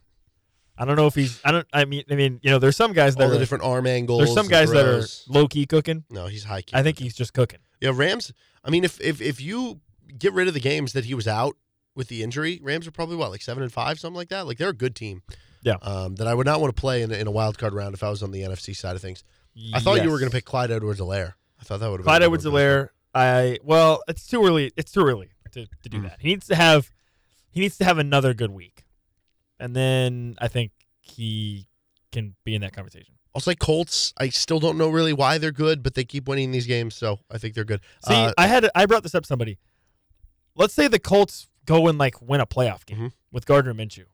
I don't know if he's. I don't. I mean. I mean. You know, there's some guys that All the are. different arm angles. There's some guys that are low key cooking. No, he's high key. I think he's just cooking. Yeah, Rams. I mean, if if if you get rid of the games that he was out with the injury, Rams are probably what like seven and five, something like that. Like they're a good team. Yeah. Um, that I would not want to play in, a- in a wild card round if I was on the NFC side of things. I thought you were going to pick Clyde Edwards-Helaire. I thought that would have Clyde been Edwards Helaire. I well, it's too early. It's too early to, to do Mm. that. He needs to have he needs to have another good week, and then I think he can be in that conversation. I'll say Colts. I still don't know really why they're good, but they keep winning these games, so I think they're good. See, Uh, I had I brought this up to somebody. Let's say the Colts go and like win a playoff game Mhm. with Gardner Minshew.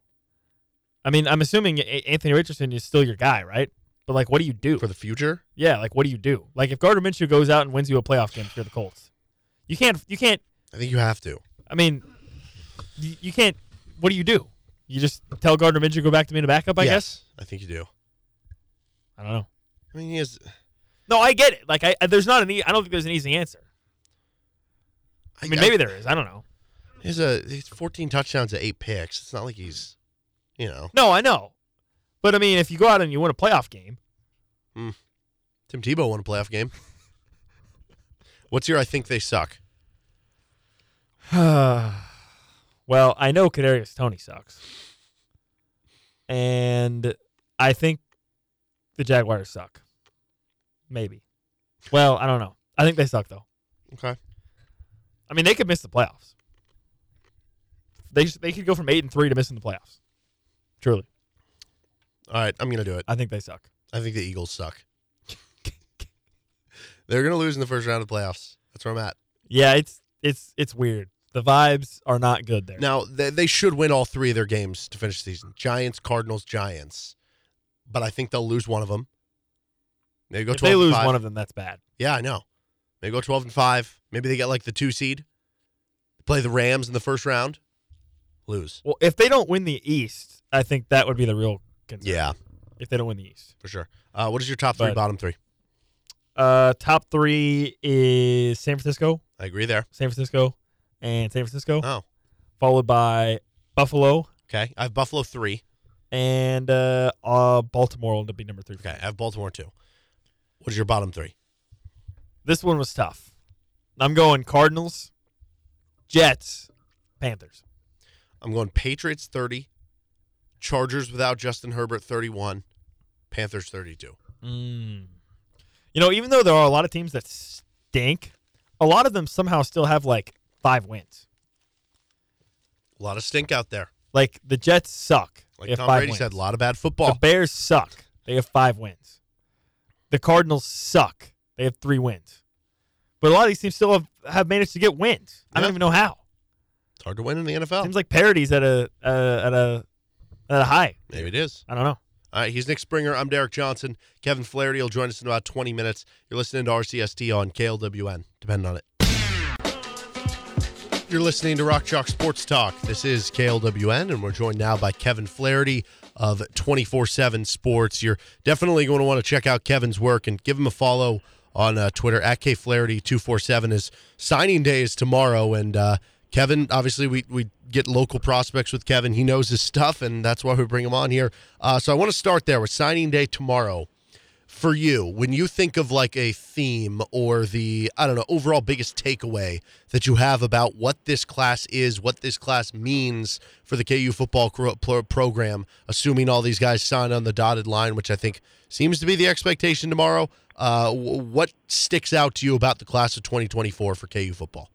I mean, I'm assuming Anthony Richardson is still your guy, right? But like, what do you do? for the future, yeah, like what do you do? Like if Gardner Minshew goes out and wins you a playoff game for the Colts, you can't. You can't. I think you have to. I mean, you, you can't. What do you do? You just tell Gardner Minshew go back to being a backup. I yes, guess. I think you do. I don't know. I mean, he is. No, I get it. Like I, I- there's not an. E- I don't think there's an easy answer. I mean, maybe there is. I don't know. He's a he's 14 touchdowns at eight picks. It's not like he's You know, No, I know. But I mean, if you go out and you win a playoff game, hmm. Tim Tebow won a playoff game. What's your I think they suck? well, I know Kadarius Toney sucks, and I think the Jaguars suck. Maybe. Well, I don't know. I think they suck though. Okay. I mean, they could miss the playoffs. They they could go from eight and three to missing the playoffs. Truly, All right, I'm gonna do it. I think they suck. I think the Eagles suck. They're gonna lose in the first round of the playoffs. That's where I'm at. Yeah, it's it's it's weird. The vibes are not good there. Now they, they should win all three of their games to finish the season. Giants, Cardinals, Giants. But I think they'll lose one of them. Maybe go if 12 they lose five. one of them, that's bad. Yeah, I know. Maybe go 12 and 5. Maybe they get like the 2 seed. Play the Rams in the first round. Lose. Well, if they don't win the East, I think that would be the real concern. Yeah, If they don't win the East, for sure. Uh, what is your top 3 But- bottom 3? uh, top three is San Francisco, I agree there. San Francisco, and San Francisco, Oh, followed by Buffalo okay. I have Buffalo 3. and uh, uh, Baltimore will end up being number three. Okay, I have Baltimore 2. What is your bottom 3? This one was tough. I'm going Cardinals, Jets, Panthers. I'm going Patriots 30, Chargers without Justin Herbert 31, Panthers 32. Mm. You know, even though there are a lot of teams that stink, a lot of them somehow still have like five wins. A lot of stink out there. Like the Jets suck. Like Tom Brady wins. said, a lot of bad football. The. Bears suck. They have five wins. The Cardinals suck. They have three wins. But a lot of these teams still have, have managed to get wins. I don't even know how. It's hard to win in the NFL. Seems like parity's at a uh, at a high. Maybe it is. I don't know. All right, he's Nick Springer. I'm Derek Johnson. Kevin Flaherty will join us in about 20 minutes. You're listening to RCST on KLWN. Depend on it. You're listening to Rock Chalk Sports Talk. This is KLWN, and we're joined now by Kevin Flaherty of 24 7 Sports. You're definitely going to want to check out Kevin's work and give him a follow on uh, Twitter at KFlaherty247. His signing day is tomorrow, and uh, Kevin, obviously, we, we get local prospects with Kevin. He knows his stuff, and that's why we bring him on here. Uh, so I want to start there with signing day tomorrow. For you, when you think of like a theme or the, I don't know, overall biggest takeaway that you have about what this class is, what this class means for the KU football program, assuming all these guys sign on the dotted line, which I think seems to be the expectation tomorrow, uh, what sticks out to you about the class of 2024 for KU football?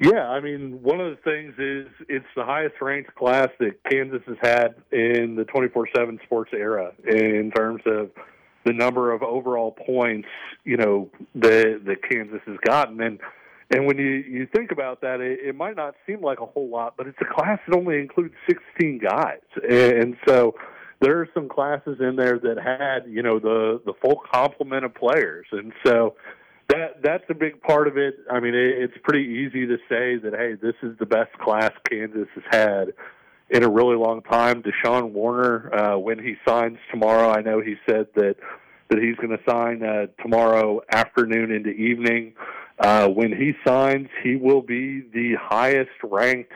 Yeah, I mean, one of the things is it's the highest ranked class that Kansas has had in the 24 7 sports era in terms of the number of overall points, you know, that, that Kansas has gotten. And, and when you, you think about that, it, it might not seem like a whole lot, but it's a class that only includes 16 guys. And so there are some classes in there that had, you know, the, the full complement of players. And so, that that's a big part of it. I mean, it, it's pretty easy to say that hey, this is the best class Kansas has had in a really long time. Deshaun Warner, uh, when he signs tomorrow, I know he said that that he's going to sign uh, tomorrow afternoon into evening. Uh, when he signs, he will be the highest ranked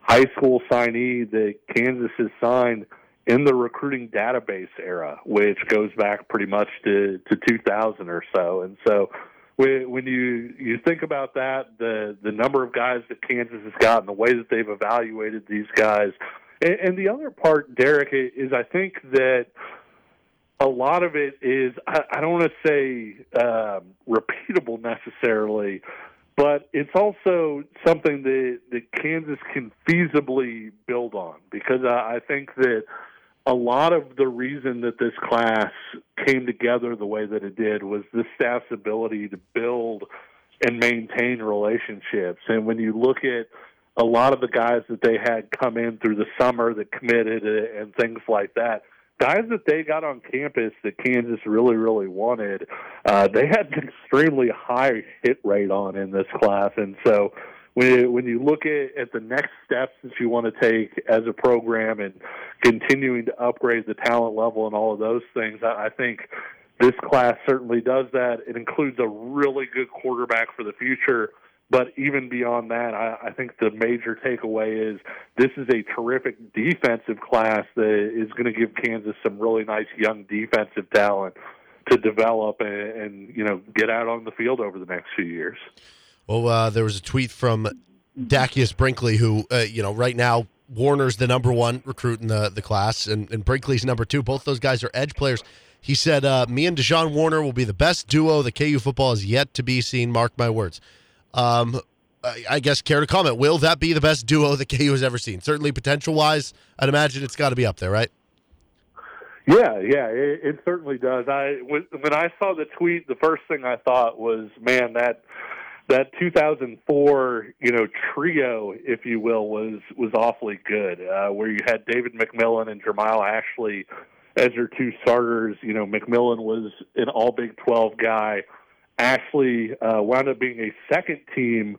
high school signee that Kansas has signed in the recruiting database era, which goes back pretty much to, to 2000 or so. And so when you you think about that, the the number of guys that Kansas has gotten, the way that they've evaluated these guys, and, and the other part, Derek, is I think that a lot of it is I, I don't want to say um, repeatable necessarily, but it's also something that that Kansas can feasibly build on because I, I think that a lot of the reason that this class came together the way that it did was the staff's ability to build and maintain relationships. And when you look at a lot of the guys that they had come in through the summer that committed and things like that, guys that they got on campus that Kansas really, really wanted, uh, they had an extremely high hit rate on in this class. And so when you, when you look at, at the next steps that you want to take as a program and continuing to upgrade the talent level and all of those things, I, I think this class certainly does that. It includes a really good quarterback for the future. But even beyond that, I, I think the major takeaway is this is a terrific defensive class that is going to give Kansas some really nice young defensive talent to develop and, and you know get out on the field over the next few years. Well, uh, there was a tweet from Dacius Brinkley, who uh, you know right now Warner's the number one recruit in the the class, and, and Brinkley's number two. Both those guys are edge players. He said, uh, "Me and Deshaun Warner will be the best duo the KU football has yet to be seen." Mark my words. Um, I, I guess care to comment? Will that be the best duo that KU has ever seen? Certainly, potential wise, I'd imagine it's got to be up there, right? Yeah, yeah, it, it certainly does. I when, when I saw the tweet, the first thing I thought was, man, that that 2004, you know, trio, if you will, was was awfully good. Uh, where you had David McMillan and Jermile Ashley as your two starters. You know, McMillan was an All Big 12 guy. Ashley uh, wound up being a second team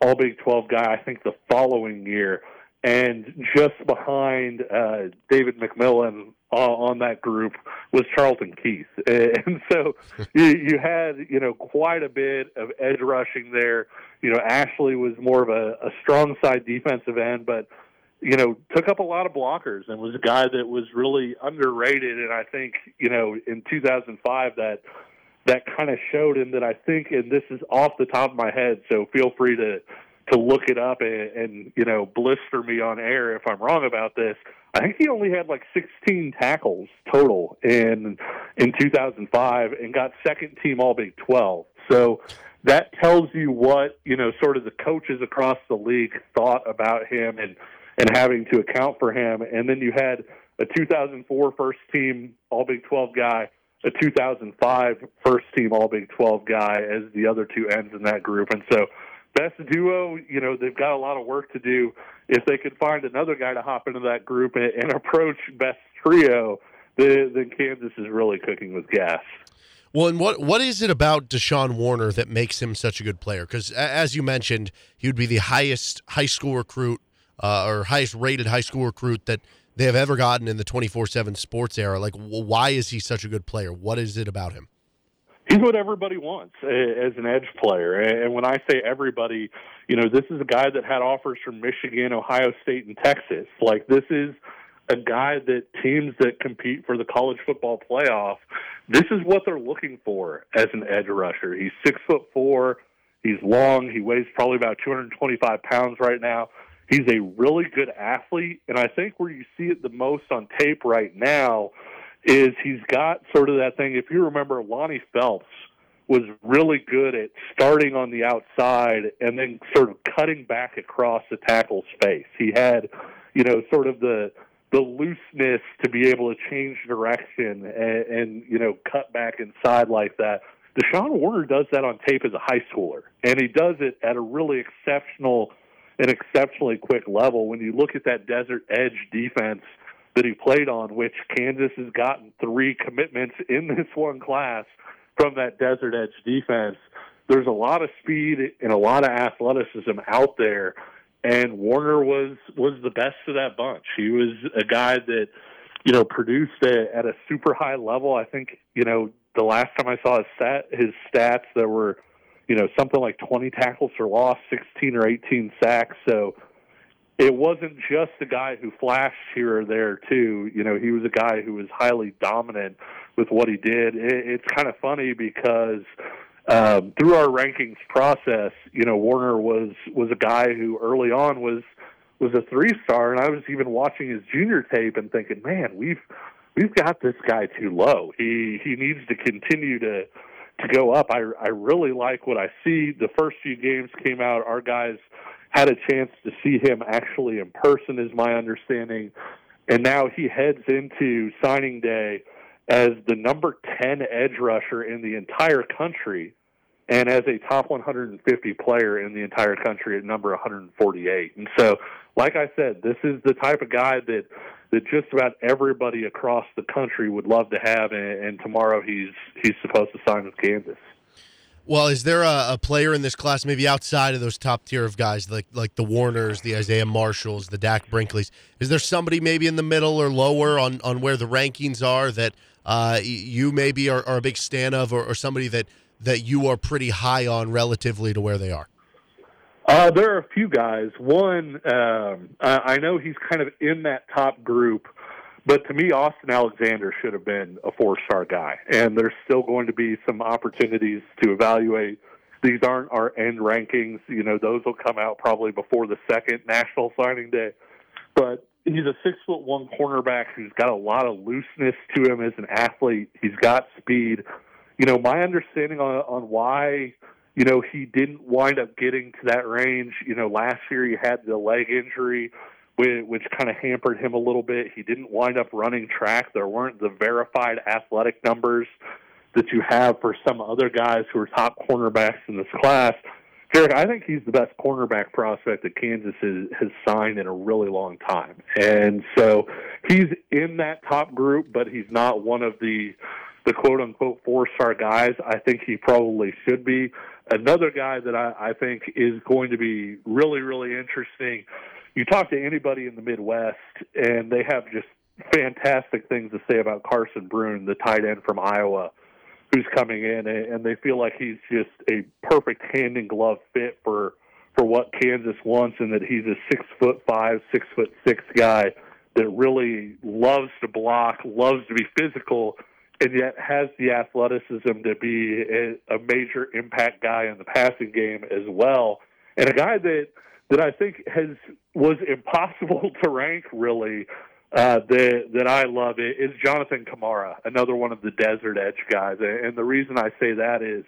All Big 12 guy, I think, the following year. And just behind uh, David McMillan uh, on that group was Charlton Keith, and so you, you had you know quite a bit of edge rushing there. You know, Ashley was more of a, a strong side defensive end, but you know took up a lot of blockers and was a guy that was really underrated. And I think you know in 2005 that that kind of showed in that I think, and this is off the top of my head, so feel free to to look it up and, and you know blister me on air if I'm wrong about this. I think he only had like 16 tackles total in in 2005 and got second team All Big 12. So that tells you what you know sort of the coaches across the league thought about him and and having to account for him. And then you had a 2004 first team All Big 12 guy, a 2005 first team All Big 12 guy as the other two ends in that group. And so best duo, you know, they've got a lot of work to do. If they could find another guy to hop into that group and, and approach best trio, then, then Kansas is really cooking with gas. Well, and what what is it about Deshaun Warner that makes him such a good player? Because as you mentioned, he would be the highest high school recruit uh, or highest rated high school recruit that they have ever gotten in the twenty four seven sports era. Like, why is he such a good player? What is it about him? He's what everybody wants uh, as an edge player. And when I say everybody, you know, this is a guy that had offers from Michigan, Ohio State, and Texas. Like this is a guy that teams that compete for the college football playoff, this is what they're looking for as an edge rusher. He's six foot four. He's long. He weighs probably about 225 pounds right now. He's a really good athlete, and I think where you see it the most on tape right now is he's got sort of that thing. If you remember, Lonnie Phelps was really good at starting on the outside and then sort of cutting back across the tackle space. He had, you know, sort of the the looseness to be able to change direction and, and you know cut back inside like that. Deshaun Warner does that on tape as a high schooler, and he does it at a really exceptional, an exceptionally quick level. When you look at that desert edge defense that he played on, which Kansas has gotten three commitments in this one class from that desert edge defense. There's a lot of speed and a lot of athleticism out there, and Warner was was the best of that bunch. He was a guy that you know produced a, at a super high level. I think you know the last time I saw his stat his stats there were you know something like 20 tackles for loss, 16 or 18 sacks. So it wasn't just a guy who flashed here or there too. You know, he was a guy who was highly dominant with what he did. It, it's kind of funny because um, through our rankings process, you know, Warner was was a guy who early on was was a three star, and I was even watching his junior tape and thinking, man, we've we've got this guy too low. He he needs to continue to to go up. I I really like what I see. The first few games came out, our guys had a chance to see him actually in person, is my understanding. And now he heads into signing day as the number 10 edge rusher in the entire country and as a top 150 player in the entire country at number 148. And so, like I said, this is the type of guy that that just about everybody across the country would love to have and, and tomorrow he's he's supposed to sign with Kansas. Well, is there a, a, player in this class, maybe outside of those top tier of guys, like like the Warners, the Isaiah Marshalls, the Dak Brinkleys? Is there somebody maybe in the middle or lower on, on where the rankings are that uh, you maybe are, are, a big stan of, or, or, somebody that that you are pretty high on relatively to where they are? Uh, there are a few guys. One, um, I, I know he's kind of in that top group, but to me, Austin Alexander should have been a four-star guy. And there's still going to be some opportunities to evaluate. These aren't our end rankings. You know, those will come out probably before the second national signing day. But he's a six foot one cornerback who's got a lot of looseness to him as an athlete. He's got speed. You know, my understanding on on why you know, he didn't wind up getting to that range. You know, last year he had the leg injury, which, kind of hampered him a little bit. He didn't wind up running track. There weren't the verified athletic numbers that you have for some other guys who are top cornerbacks in this class. Derek, I think he's the best cornerback prospect that Kansas has, has signed in a really long time. And so he's in that top group, but he's not one of the the quote unquote four star guys. I think he probably should be. Another guy that I, I think is going to be really, really interesting. You talk to anybody in the Midwest, and they have just fantastic things to say about Carson Brune, the tight end from Iowa, who's coming in, and they feel like he's just a perfect hand in glove fit for for what Kansas wants, and that he's a six foot five, six foot six guy that really loves to block, loves to be physical, and yet has the athleticism to be a, a major impact guy in the passing game as well, and a guy that that I think has was impossible to rank really. Uh, that that I love it is Jonathan Kamara, another one of the desert edge guys, and the reason I say that is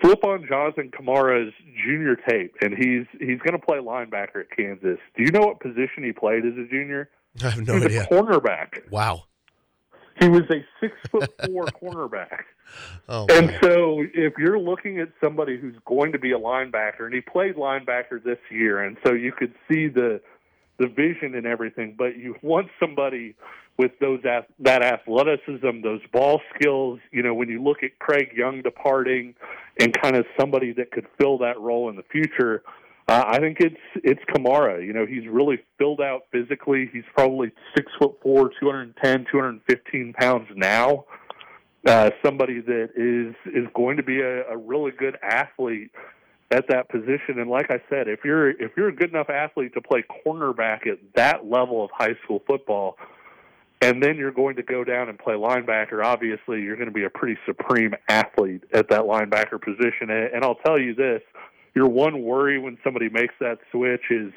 flip on Jonathan Kamara's junior tape, and he's he's going to play linebacker at Kansas. Do you know what position he played as a junior? I have no He's idea. a cornerback. Wow. He was a six foot four cornerback. Oh, And so, if you're looking at somebody who's going to be a linebacker, and he played linebacker this year, and so you could see the the vision and everything, but you want somebody with those that athleticism, those ball skills. You know, when you look at Craig Young departing, and kind of somebody that could fill that role in the future. Uh, I think it's it's Kamara. You know, he's really filled out physically. He's probably six foot four, 210, 215 pounds now uh, somebody that is is going to be a, a really good athlete at that position. And like I said, if you're if you're a good enough athlete to play cornerback at that level of high school football, and then you're going to go down and play linebacker, obviously you're going to be a pretty supreme athlete at that linebacker position. And, and I'll tell you this: your one worry when somebody makes that switch is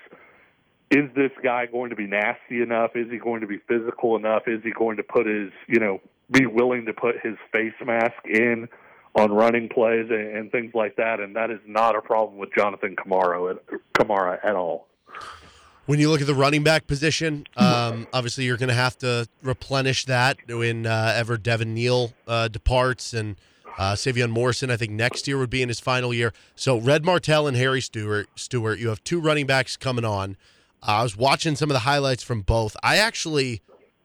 is this guy going to be nasty enough? Is he going to be physical enough? Is he going to put his, you know, be willing to put his face mask in on running plays and, and things like that? And that is not a problem with Jonathan Kamara at, Kamara at all. When you look at the running back position, um, obviously you're going to have to replenish that when uh, ever Devin Neal uh, departs and uh, Sevion Morrison. I think next year would be in his final year. So Red Martell and Harry Stewart. Stewart, you have two running backs coming on. Uh, I was watching some of the highlights from both. I actually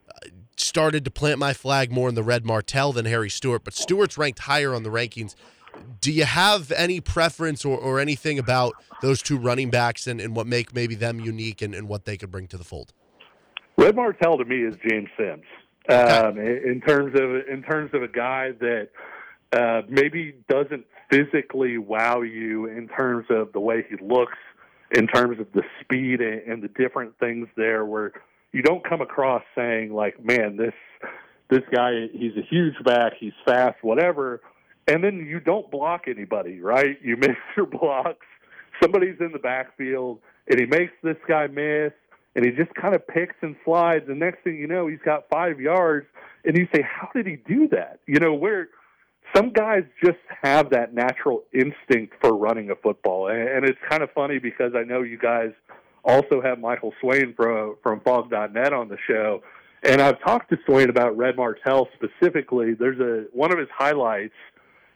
uh, started to plant my flag more in the Red Martell than Harry Stewart, but Stewart's ranked higher on the rankings. Do you have any preference or, or anything about those two running backs and, and what make maybe them unique and, and what they could bring to the fold? Red Martell to me is James Sims. Um, in in terms of in terms of a guy that uh, maybe doesn't physically wow you in terms of the way he looks, in terms of the speed and, and the different things there, where you don't come across saying like, "Man, this this guy, he's a huge back, he's fast, whatever," and then you don't block anybody, right? You miss your blocks. Somebody's in the backfield, and he makes this guy miss and he just kind of picks and slides. And next thing you know, he's got five yards, and you say, "How did he do that?" You know, where some guys just have that natural instinct for running a football, and, it's kind of funny because I know you guys also have Michael Swain from from Phog.net on the show, and I've talked to Swain about Red Martell specifically. There's a one of his highlights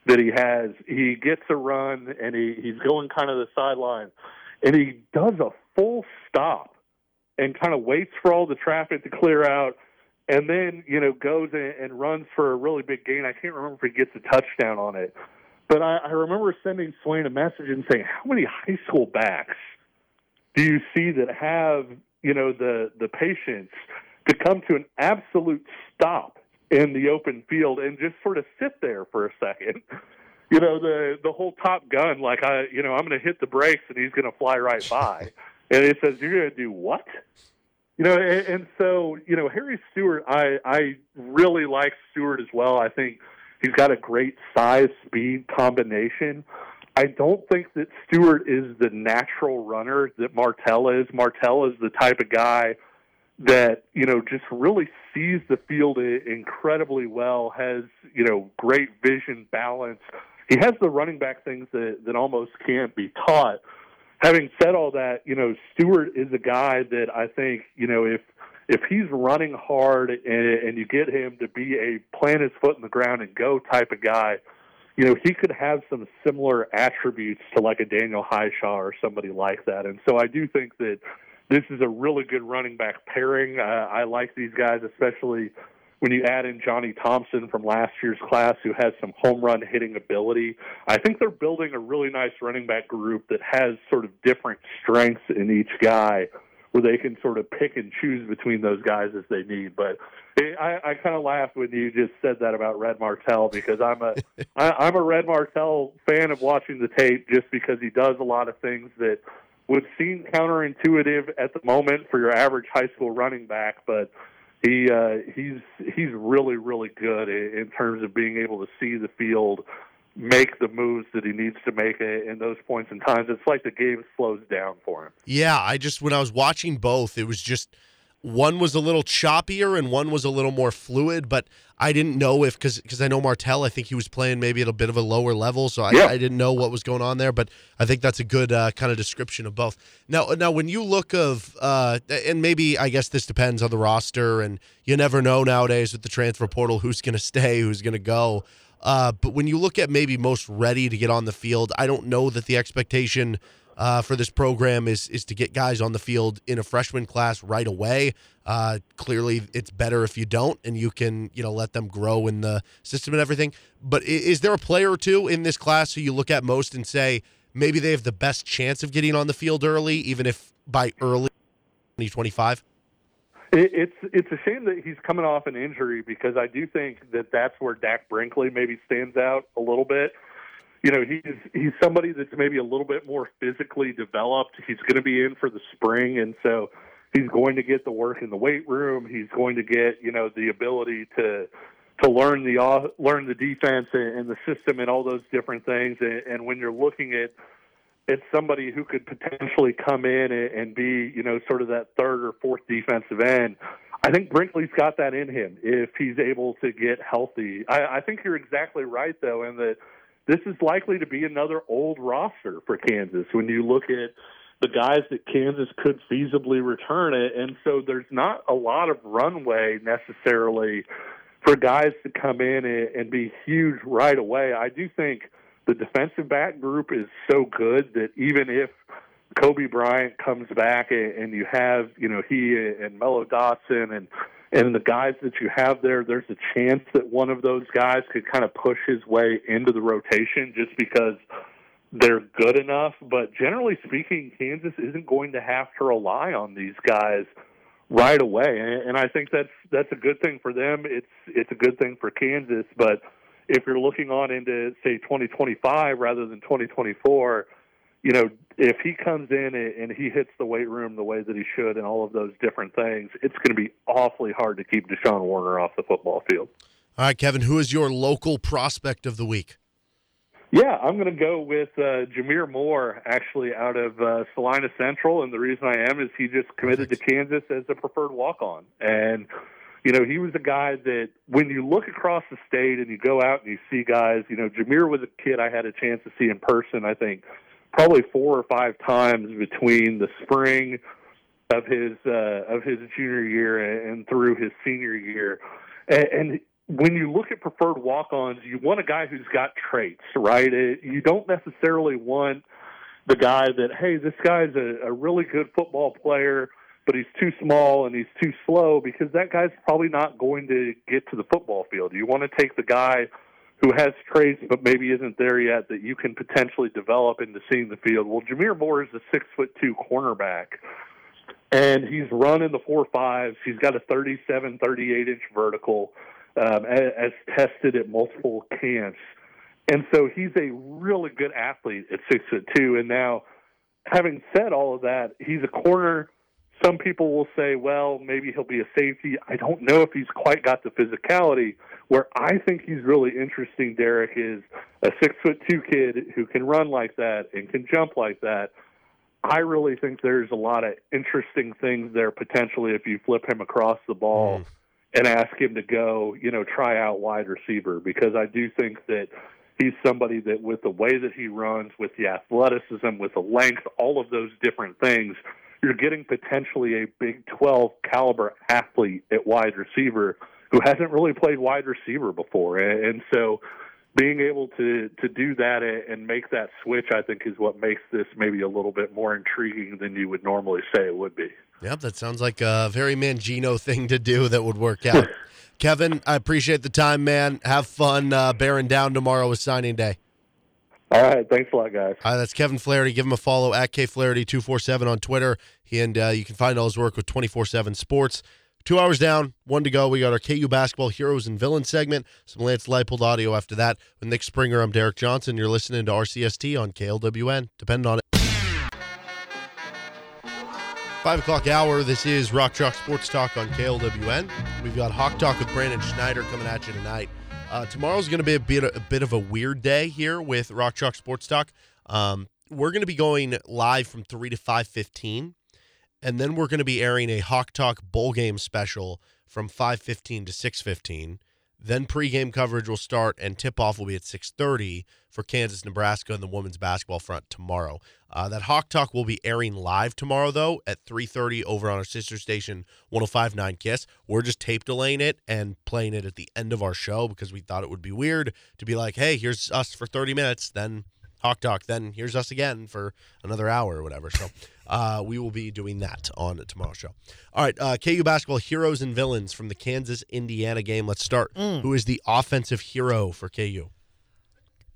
that he has. He gets a run, and he he's going kind of the sideline, and he does a full stop and kind of waits for all the traffic to clear out and then you know goes and, and runs for a really big gain. I can't remember if he gets a touchdown on it, but I, I remember sending Swain a message and saying, "How many high school backs do you see that have you know the the patience to come to an absolute stop in the open field and just sort of sit there for a second you know the the whole Top Gun, like I, you know, I'm going to hit the brakes and he's going to fly right by, and it says you're going to do what? You know, and, and so you know Harry Stewart, I I really like Stewart as well. I think he's got a great size speed combination. I don't think that Stewart is the natural runner that Martell is. Martell is the type of guy that you know just really sees the field incredibly well, has you know great vision, balance. He has the running back things that that almost can't be taught. Having said all that, you know Stewart is a guy that I think you know if if he's running hard and, and you get him to be a plant his foot in the ground and go type of guy, you know he could have some similar attributes to like a Daniel Hishaw or somebody like that. And so I do think that this is a really good running back pairing. Uh, I like these guys, especially when you add in Johnny Thompson from last year's class, who has some home run hitting ability. I think they're building a really nice running back group that has sort of different strengths in each guy where they can sort of pick and choose between those guys as they need. But I, I kind of laughed when you just said that about Red Martell because I'm a I, I'm a Red Martell fan of watching the tape just because he does a lot of things that would seem counterintuitive at the moment for your average high school running back, but he uh, he's he's really really good in terms of being able to see the field, make the moves that he needs to make in those points and times. It's like the game slows down for him. Yeah, I just when I was watching both, it was just one was a little choppier and one was a little more fluid, but I didn't know if because because I know Martell, I think he was playing maybe at a bit of a lower level, so I, yeah. I didn't know what was going on there. But I think that's a good uh, kind of description of both. Now, now when you look of uh, and maybe I guess this depends on the roster, and you never know nowadays with the transfer portal who's going to stay, who's going to go. Uh, but when you look at maybe most ready to get on the field, I don't know that the expectation uh, for this program is is to get guys on the field in a freshman class right away. Uh, clearly, it's better if you don't, and you can you know let them grow in the system and everything. But is there a player or two in this class who you look at most and say maybe they have the best chance of getting on the field early, even if by early 2025? It's it's a shame that he's coming off an injury because I do think that that's where Dak Brinkley maybe stands out a little bit you know, he's he's somebody that's maybe a little bit more physically developed. He's going to be in for the spring, and so he's going to get the work in the weight room. He's going to get you know the ability to to learn the uh, learn the defense and, and the system and all those different things. And, and when you're looking at at somebody who could potentially come in and, and be you know sort of that third or fourth defensive end. I think Brinkley's got that in him if he's able to get healthy. I, I think you're exactly right though, in that this is likely to be another old roster for Kansas when you look at the guys that Kansas could feasibly return it. And so there's not a lot of runway necessarily for guys to come in and, be huge right away. I do think the defensive back group is so good that even if Cobee Bryant comes back and you have, you know, he and Mello Dotson and and the guys that you have there, there's a chance that one of those guys could kind of push his way into the rotation just because they're good enough. But generally speaking, Kansas isn't going to have to rely on these guys right away, and I think that's that's a good thing for them. It's it's a good thing for Kansas, but if you're looking on into say 2025 rather than 2024 you know, if he comes in and he hits the weight room the way that he should and all of those different things, it's going to be awfully hard to keep Deshaun Warner off the football field. All right, Kevin, who is your local prospect of the week? Yeah, I'm going to go with uh, Jameer Moore, actually out of uh, Salina Central, and the reason I am is he just committed Perfect. to Kansas as a preferred walk-on, and you know he was a guy that when you look across the state and you go out and you see guys, you know Jameer was a kid I had a chance to see in person. I think probably four or five times between the spring of his uh, of his junior year and through his senior year. And, and when you look at preferred walk-ons, you want a guy who's got traits, right? It, you don't necessarily want the guy that hey, this guy's a, a really good football player, but he's too small and he's too slow because that guy's probably not going to get to the football field. You want to take the guy who has traits but maybe isn't there yet that you can potentially develop into seeing the field. Well, Jameer Moore is a six foot two cornerback, and he's run in the four fives. He's got a 37, 38 inch vertical, um, as, as tested at multiple camps. And so he's a really good athlete at six foot two. And now, having said all of that, he's a corner. Some people will say, well, maybe he'll be a safety. I don't know if he's quite got the physicality. Where I think he's really interesting, Derek, is a six foot two kid who can run like that and can jump like that. I really think there's a lot of interesting things there potentially if you flip him across the ball Mm. and ask him to go, you know, try out wide receiver because I do think that he's somebody that with the way that he runs, with the athleticism, with the length, all of those different things, you're getting potentially a Big 12 caliber athlete at wide receiver who hasn't really played wide receiver before. And so being able to to do that and make that switch, I think, is what makes this maybe a little bit more intriguing than you would normally say it would be. Yep, that sounds like a very Mangino thing to do that would work out. Kevin, I appreciate the time, man. Have fun uh, bearing down tomorrow with signing day. All right, thanks a lot, guys. Hi, that's Kevin Flaherty. Give him a follow at KFlaherty247 on Twitter. And uh, you can find all his work with 24 7 Sports. Two hours down, one to go. We got our KU basketball heroes and villains segment. Some Lance Leipold audio after that. With Nick Springer, I'm Derek Johnson. You're listening to RCST on KLWN. Depend on it. Five o'clock hour. This is Rock Chalk Sports Talk on KLWN. We've got Hawk Talk with Brandon Schneider coming at you tonight. Uh, tomorrow's going to be a bit a bit of a weird day here with Rock Chalk Sports Talk. Um, we're going to be going live from three to five fifteen, and then we're going to be airing a Hawk Talk bowl game special from five fifteen to six fifteen. Then pregame coverage will start, and tip off will be at six thirty for Kansas, Nebraska, and the women's basketball front tomorrow. Uh, that Hawk Talk will be airing live tomorrow, though, at 3.30 over on our sister station, 105.9 KISS. We're just tape delaying it and playing it at the end of our show because we thought it would be weird to be like, hey, here's us for 30 minutes, then Hawk Talk, then here's us again for another hour or whatever. So uh, we will be doing that on tomorrow's show. All right, uh, KU basketball heroes and villains from the Kansas-Indiana game. Let's start. Who is the offensive hero for KU?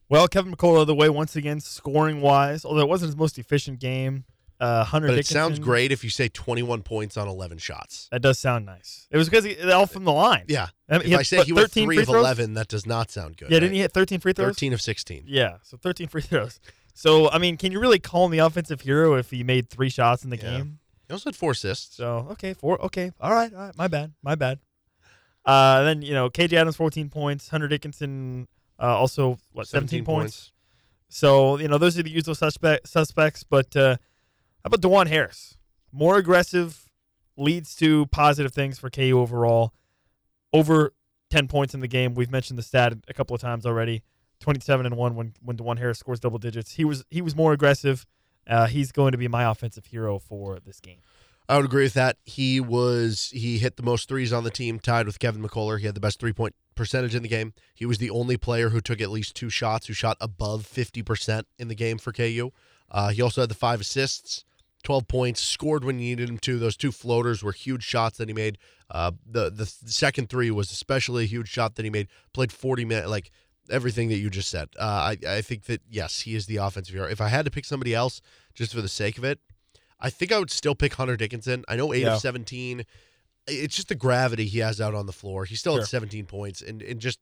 Well, Kevin McCullar, the way once again scoring wise, although it wasn't his most efficient game. Uh, Hunter But it Dickinson, sounds great if you say 21 points on 11 shots. That does sound nice. It was because he all from the line. Yeah. I mean, if had, I say what, he went 13 three of throws? 11, that does not sound good. Yeah, right? didn't he hit 13 free throws? 13 of 16. Yeah, so 13 free throws. So, I mean, can you really call him the offensive hero if he made three shots in the Yeah. game? He also had four assists. So, okay, four. Okay, all right, all right. My bad, my bad. Uh, then you know, KJ Adams 14 points, Hunter Dickinson uh, also what 17, points. So you know, those are the usual suspect suspects. But uh, how about Dajuan Harris? More aggressive leads to positive things for KU overall. Over 10 points in the game. We've mentioned the stat a couple of times already. 27 and one when when Dajuan Harris scores double digits. He was he was more aggressive. Uh, he's going to be my offensive hero for this game. I would agree with that. He was he hit the most threes on the team, tied with Kevin McCullar. He had the best three point percentage in the game. He was the only player who took at least two shots, who shot above fifty percent in the game for KU. Uh, he also had the five assists, twelve points, scored when you needed him to. Those two floaters were huge shots that he made. Uh, the the second three was especially a huge shot that he made. Played forty minutes, like everything that you just said. Uh, I I think that yes, he is the offensive hero. If I had to pick somebody else, just for the sake of it, I think I would still pick Hunter Dickinson. I know eight Yeah. of seventeen. It's just the gravity he has out on the floor. He still Sure. had seventeen points, and and just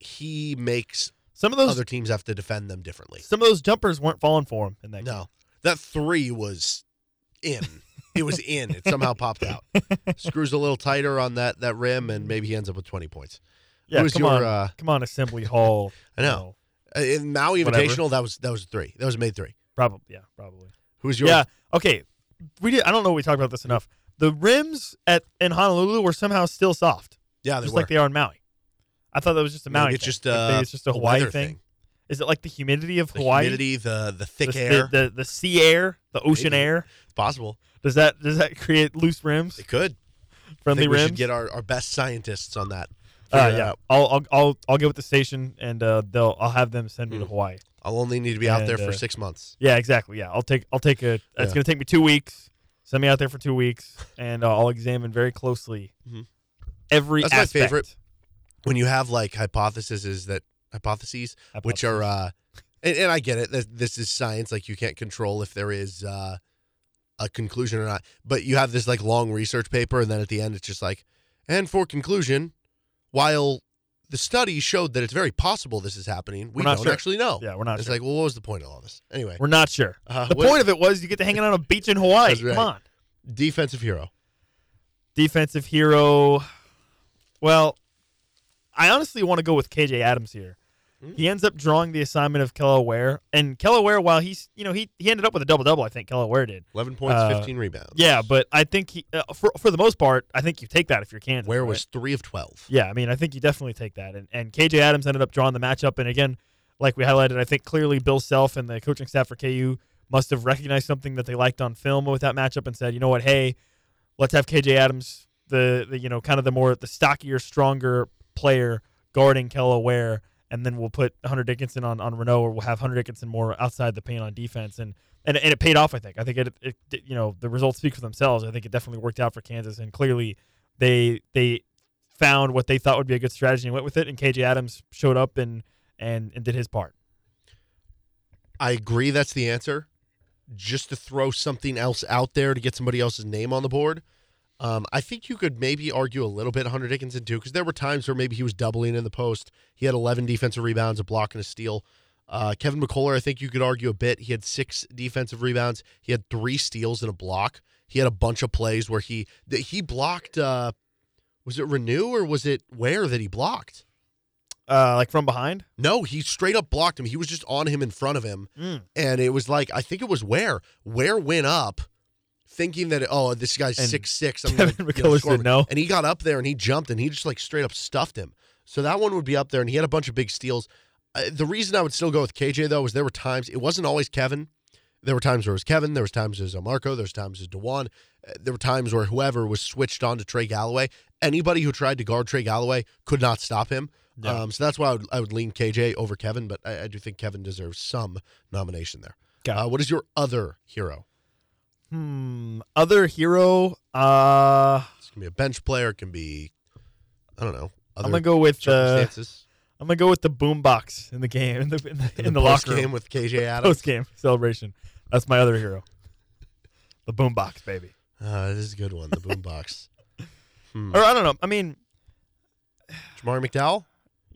he makes Some of those other teams have to defend them differently. some of those jumpers weren't falling for him in that game. No, that three was in. it was in. It somehow popped out. Screws a little tighter on that that rim, and maybe he ends up with twenty points. Yeah, Who's come your, on, uh, come on, Assembly Hall. I know. Uh, In Maui Whatever. Invitational, that was that was three. That was a made three. Probably, yeah, probably. Who's your Yeah. Okay. We did. I don't know. if We talked about this enough. The rims at in Honolulu were somehow still soft, Yeah, they just were. like they are in Maui. I thought that was just a Maybe Maui. it's thing. just, maybe uh, it's just a a Hawaii thing. thing. Is it like the humidity of the Hawaii? humidity, the the thick the, air. the, the the sea air, the ocean Maybe. air. it's possible. Does that does that create loose rims, It could. I friendly rims? should get our, our best scientists on that. uh, yeah, out. I'll, I'll I'll I'll get with the station and uh, they'll I'll have them send me to Mm. Hawaii. I'll only need to be out there for uh, six months. Yeah, exactly. Yeah, I'll take I'll take a. It's going to take me two weeks. Send me out there for two weeks, and uh, I'll examine very closely Mhm. every. That's my aspect. favorite. When you have like hypotheses, is that hypotheses, which are, uh, and, and I get it. That this is science. Like you can't control if there is uh, a conclusion or not. But you have this like long research paper, and then at the end, it's just like, and for conclusion, while the study showed that it's very possible this is happening. We don't sure. actually know. Yeah, we're not It's sure. like, well, what was the point of all this? Anyway, We're not sure. Uh, the point of it was you get to hang out on a beach in Hawaii. That's Come on. defensive hero. Defensive hero. Well, I honestly want to go with KJ Adams here. Hmm. He ends up drawing the assignment of Kel'el Ware. And Kel'el Ware, while he's, you know, he, he ended up with a double double, I think Kel'el Ware did. 11 points, Uh, 15 rebounds. Yeah, but I think he, uh, for, for the most part, I think you take that if you're Kansas. Ware right? was 3 of 12? Yeah, I mean, I think you definitely take that. And, and KJ Adams ended up drawing the matchup. And again, like we highlighted, I think clearly Bill Self and the coaching staff for KU must have recognized something that they liked on film with that matchup and said, you know what, hey, let's have KJ Adams, the, the you know, kind of the more, the stockier, stronger player guarding Kel'el Ware. And then we'll put Hunter Dickinson on, on Reneau, or we'll have Hunter Dickinson more outside the paint on defense. And, and, and it paid off, I think. I think it, it, you know, the results speak for themselves. I think it definitely worked out for Kansas. And clearly they, they, found what they thought would be a good strategy and went with it. And KJ Adams showed up and and, and did his part. I agree that's the answer. Just to throw something else out there to get somebody else's name on the board. Um, I think you could maybe argue a little bit Hunter Dickinson too, because there were times where maybe he was doubling in the post. He had 11 defensive rebounds, a block, and a steal. Uh, Kevin McCullar, I think you could argue a bit. He had six defensive rebounds. He had three steals and a block. He had a bunch of plays where he that he blocked. Uh, was it Reneau or was it Ware that he blocked? Uh, like from behind. No, he straight up blocked him. He was just on him in front of him. Mm. And it was like, I think it was Ware. Ware went up thinking that, oh, this guy's And six six. I'm Kevin gonna, you know, McCullar score said him. no. And he got up there and he jumped and he just like straight up stuffed him. So that one would be up there. And he had a bunch of big steals. Uh, the reason I would still go with KJ, though, is there were times, it wasn't always Kevin. There were times where it was Kevin. There was times it was Marco. There was times it was Dajuan. Uh, There were times where whoever was switched on to Trey Galloway. Anybody who tried to guard Trey Galloway could not stop him. Yeah. Um, so that's why I would, I would lean KJ over Kevin, but I, I do think Kevin deserves some nomination there. Got it. Uh, what is your other hero? Hmm. Other hero. Uh, This can be a bench player. It can be, I don't know. Other I'm gonna go with uh, circumstances. I'm gonna go with the boombox in the game in the in the, in the, locker game room with KJ Adams. post game celebration. That's my other hero. The boombox, baby. Uh, this is a good one. The boombox. Hmm. Or I don't know. I mean, Jamari McDowell.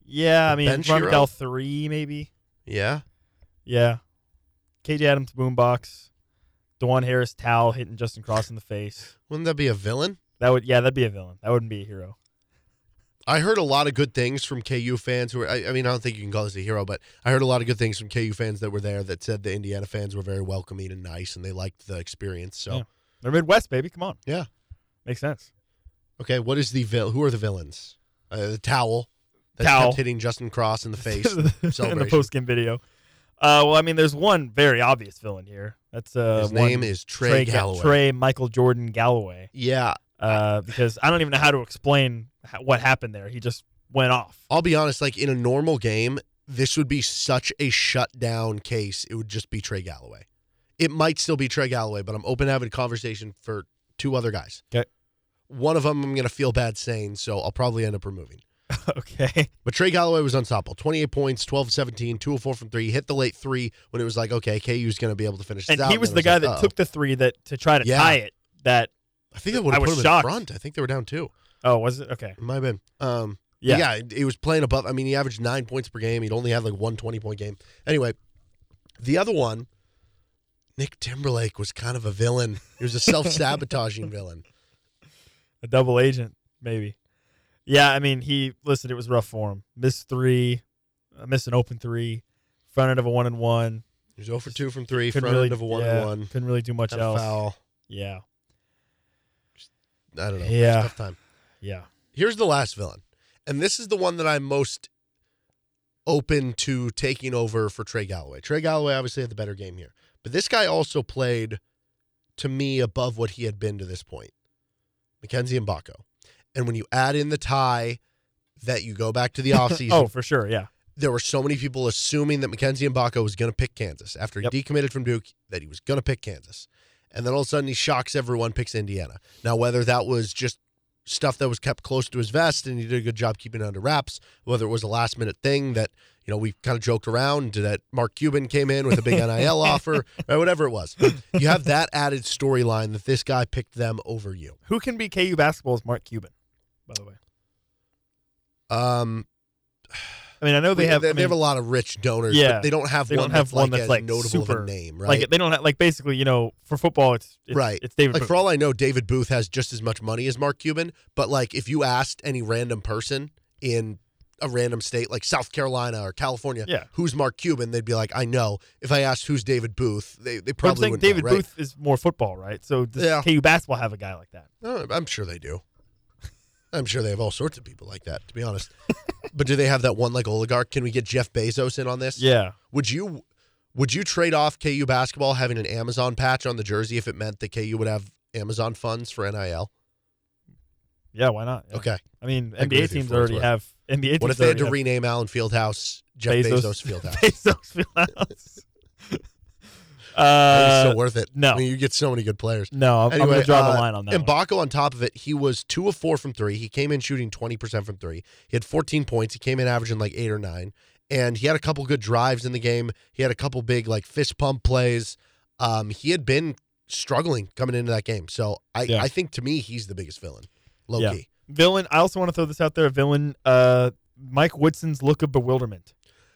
yeah. I mean, Ron? McDowell three maybe. Yeah. Yeah. KJ Adams boombox. Dajuan Harris towel hitting Justin Cross in the face. Wouldn't that be a villain? That would yeah, that'd be a villain. That wouldn't be a hero. I heard a lot of good things from KU fans who were, I, I mean, I don't think you can call this a hero, but I heard a lot of good things from KU fans that were there that said the Indiana fans were very welcoming and nice and they liked the experience. So, Yeah. They're Midwest, baby. Come on. Yeah. Makes sense. okay, what is the vil? Who are the villains? Uh, the towel that Towel. kept hitting Justin Cross in the face. in the post game video. Uh, well, I mean, there's one very obvious villain here. That's uh, His name is Trey, Ga- Galloway. Trey Michael Jordan Galloway. Yeah, Uh, because I don't even know how to explain what happened there. He just went off. I'll be honest. Like in a normal game, this would be such a shutdown case. It would just be Trey Galloway. It might still be Trey Galloway, but I'm open to having a conversation for two other guys. Okay. One of them I'm going to feel bad saying, so I'll probably end up removing. okay. But Trey Galloway was unstoppable. 28 points, 12 17, 2 4 from 3. He hit the late 3 when it was like, okay, KU's going to be able to finish this And he was then the guy like, that uh-oh. took the three that to try to Yeah. tie it. That I think that would have put him shocked. in front. I think they were down 2. oh was it okay? It might have been. Um, Yeah. yeah, yeah, he was playing above. I mean, he averaged nine points per game. He'd only had like one 20 point game. Anyway, the other one, Nick Timberlake was kind of a villain. He was a self sabotaging villain. A double agent maybe. Yeah, I mean he listen. It was rough for him. Missed three, uh, missed an open three, front end of a one and one. He was 0 for 2 from 3, Couldn't front really end of a 1 yeah, and 1. Couldn't really do much else. foul. Yeah, I don't know. Yeah. Tough time. yeah. Here's the last villain. And this is the one that I'm most open to taking over for Trey Galloway. Trey Galloway obviously had the better game here. But this guy also played to me above what he had been to this point. Mackenzie Mgbako. And when you add in the tie that you go back to the offseason, Oh, for sure. Yeah. there were so many people assuming that Mackenzie Mgbako was going to pick Kansas after he Yep. decommitted from Duke, that he was going to pick Kansas. And then all of a sudden he shocks everyone, picks Indiana. Now, whether that was just stuff that was kept close to his vest and he did a good job keeping it under wraps, whether it was a last minute thing that, you know, we kind of joked around that Mark Cuban came in with a big NIL offer, or whatever it was. You have that added storyline that this guy picked them over you. Who can be KU basketball's Mark Cuban? By the way. Um, I mean, I know they have. they, I they have a lot of rich donors, Yeah, but they don't have they one don't have that's one like that's like notable super of a name, right? Like they don't have like basically, you know, for football, it's, it's right. It's David. like Booth. for all I know, David Booth has just as much money as Mark Cuban. But like, if you asked any random person in a random state like South Carolina or California, Yeah. who's Mark Cuban, they'd be like, I know. If I asked who's David Booth, they they probably saying wouldn't know, David right? Booth is more football, right? So does Yeah. KU basketball have a guy like that? Oh, I'm sure they do. I'm sure they have all sorts of people like that, to be honest. but do they have that one like oligarch? Can we get Jeff Bezos in on this? Yeah. Would you would you trade off KU basketball having an Amazon patch on the jersey if it meant that KU would have Amazon funds for NIL? Yeah, why not? Yeah. Okay. I mean, I NBA teams for what it's already worth. have NBA teams What if they had to already rename Allen Fieldhouse Jeff Bezos- Bezos, Fieldhouse? Bezos Fieldhouse. It's uh, so worth it. no. I mean, you get so many good players. no, I'm, I'm Anyway, going to draw uh, the line on that. And. Baco, on top of it, he was two of four from three. He came in shooting 20% from three. He had 14 points. He came in averaging like eight or nine. And he had a couple good drives in the game. He had a couple big like fist pump plays. Um, he had been struggling coming into that game. So I, Yeah. I think to me, he's the biggest villain. Low Yeah. key. villain. I also want to throw this out there. Villain. Uh, Mike Woodson's look of bewilderment.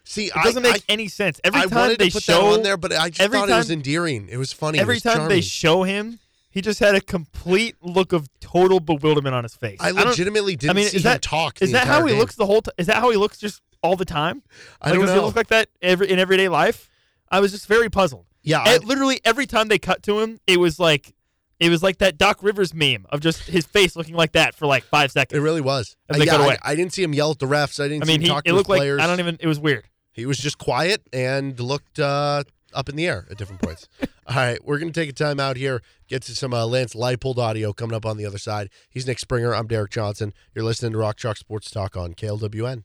See, It doesn't I, make I, any sense. Every I time wanted they to put show that on there, but I just every thought it was endearing. It was funny. Every was time charming. they show him, he just had a complete look of total bewilderment on his face. I legitimately didn't I mean, see is him that talk. Is that how he game. looks the whole? time? is that how he looks just all the time? I Like, don't does know. he look like that every in everyday life? I was just very puzzled. yeah, I, literally every time they cut to him, it was like it was like that Doc Rivers meme of just his face looking like that for like five seconds. it really was. And they uh, yeah, cut I, away. I didn't see him yell at the refs. I didn't I mean, see he talk it to looked like players. I don't even. It was weird. He was just quiet and looked uh, up in the air at different points. All right, we're going to take a time out here, get to some uh, Lance Leipold audio coming up on the other side. He's Nick Springer. I'm Derek Johnson. You're listening to Rock Chalk Sports Talk on KLWN.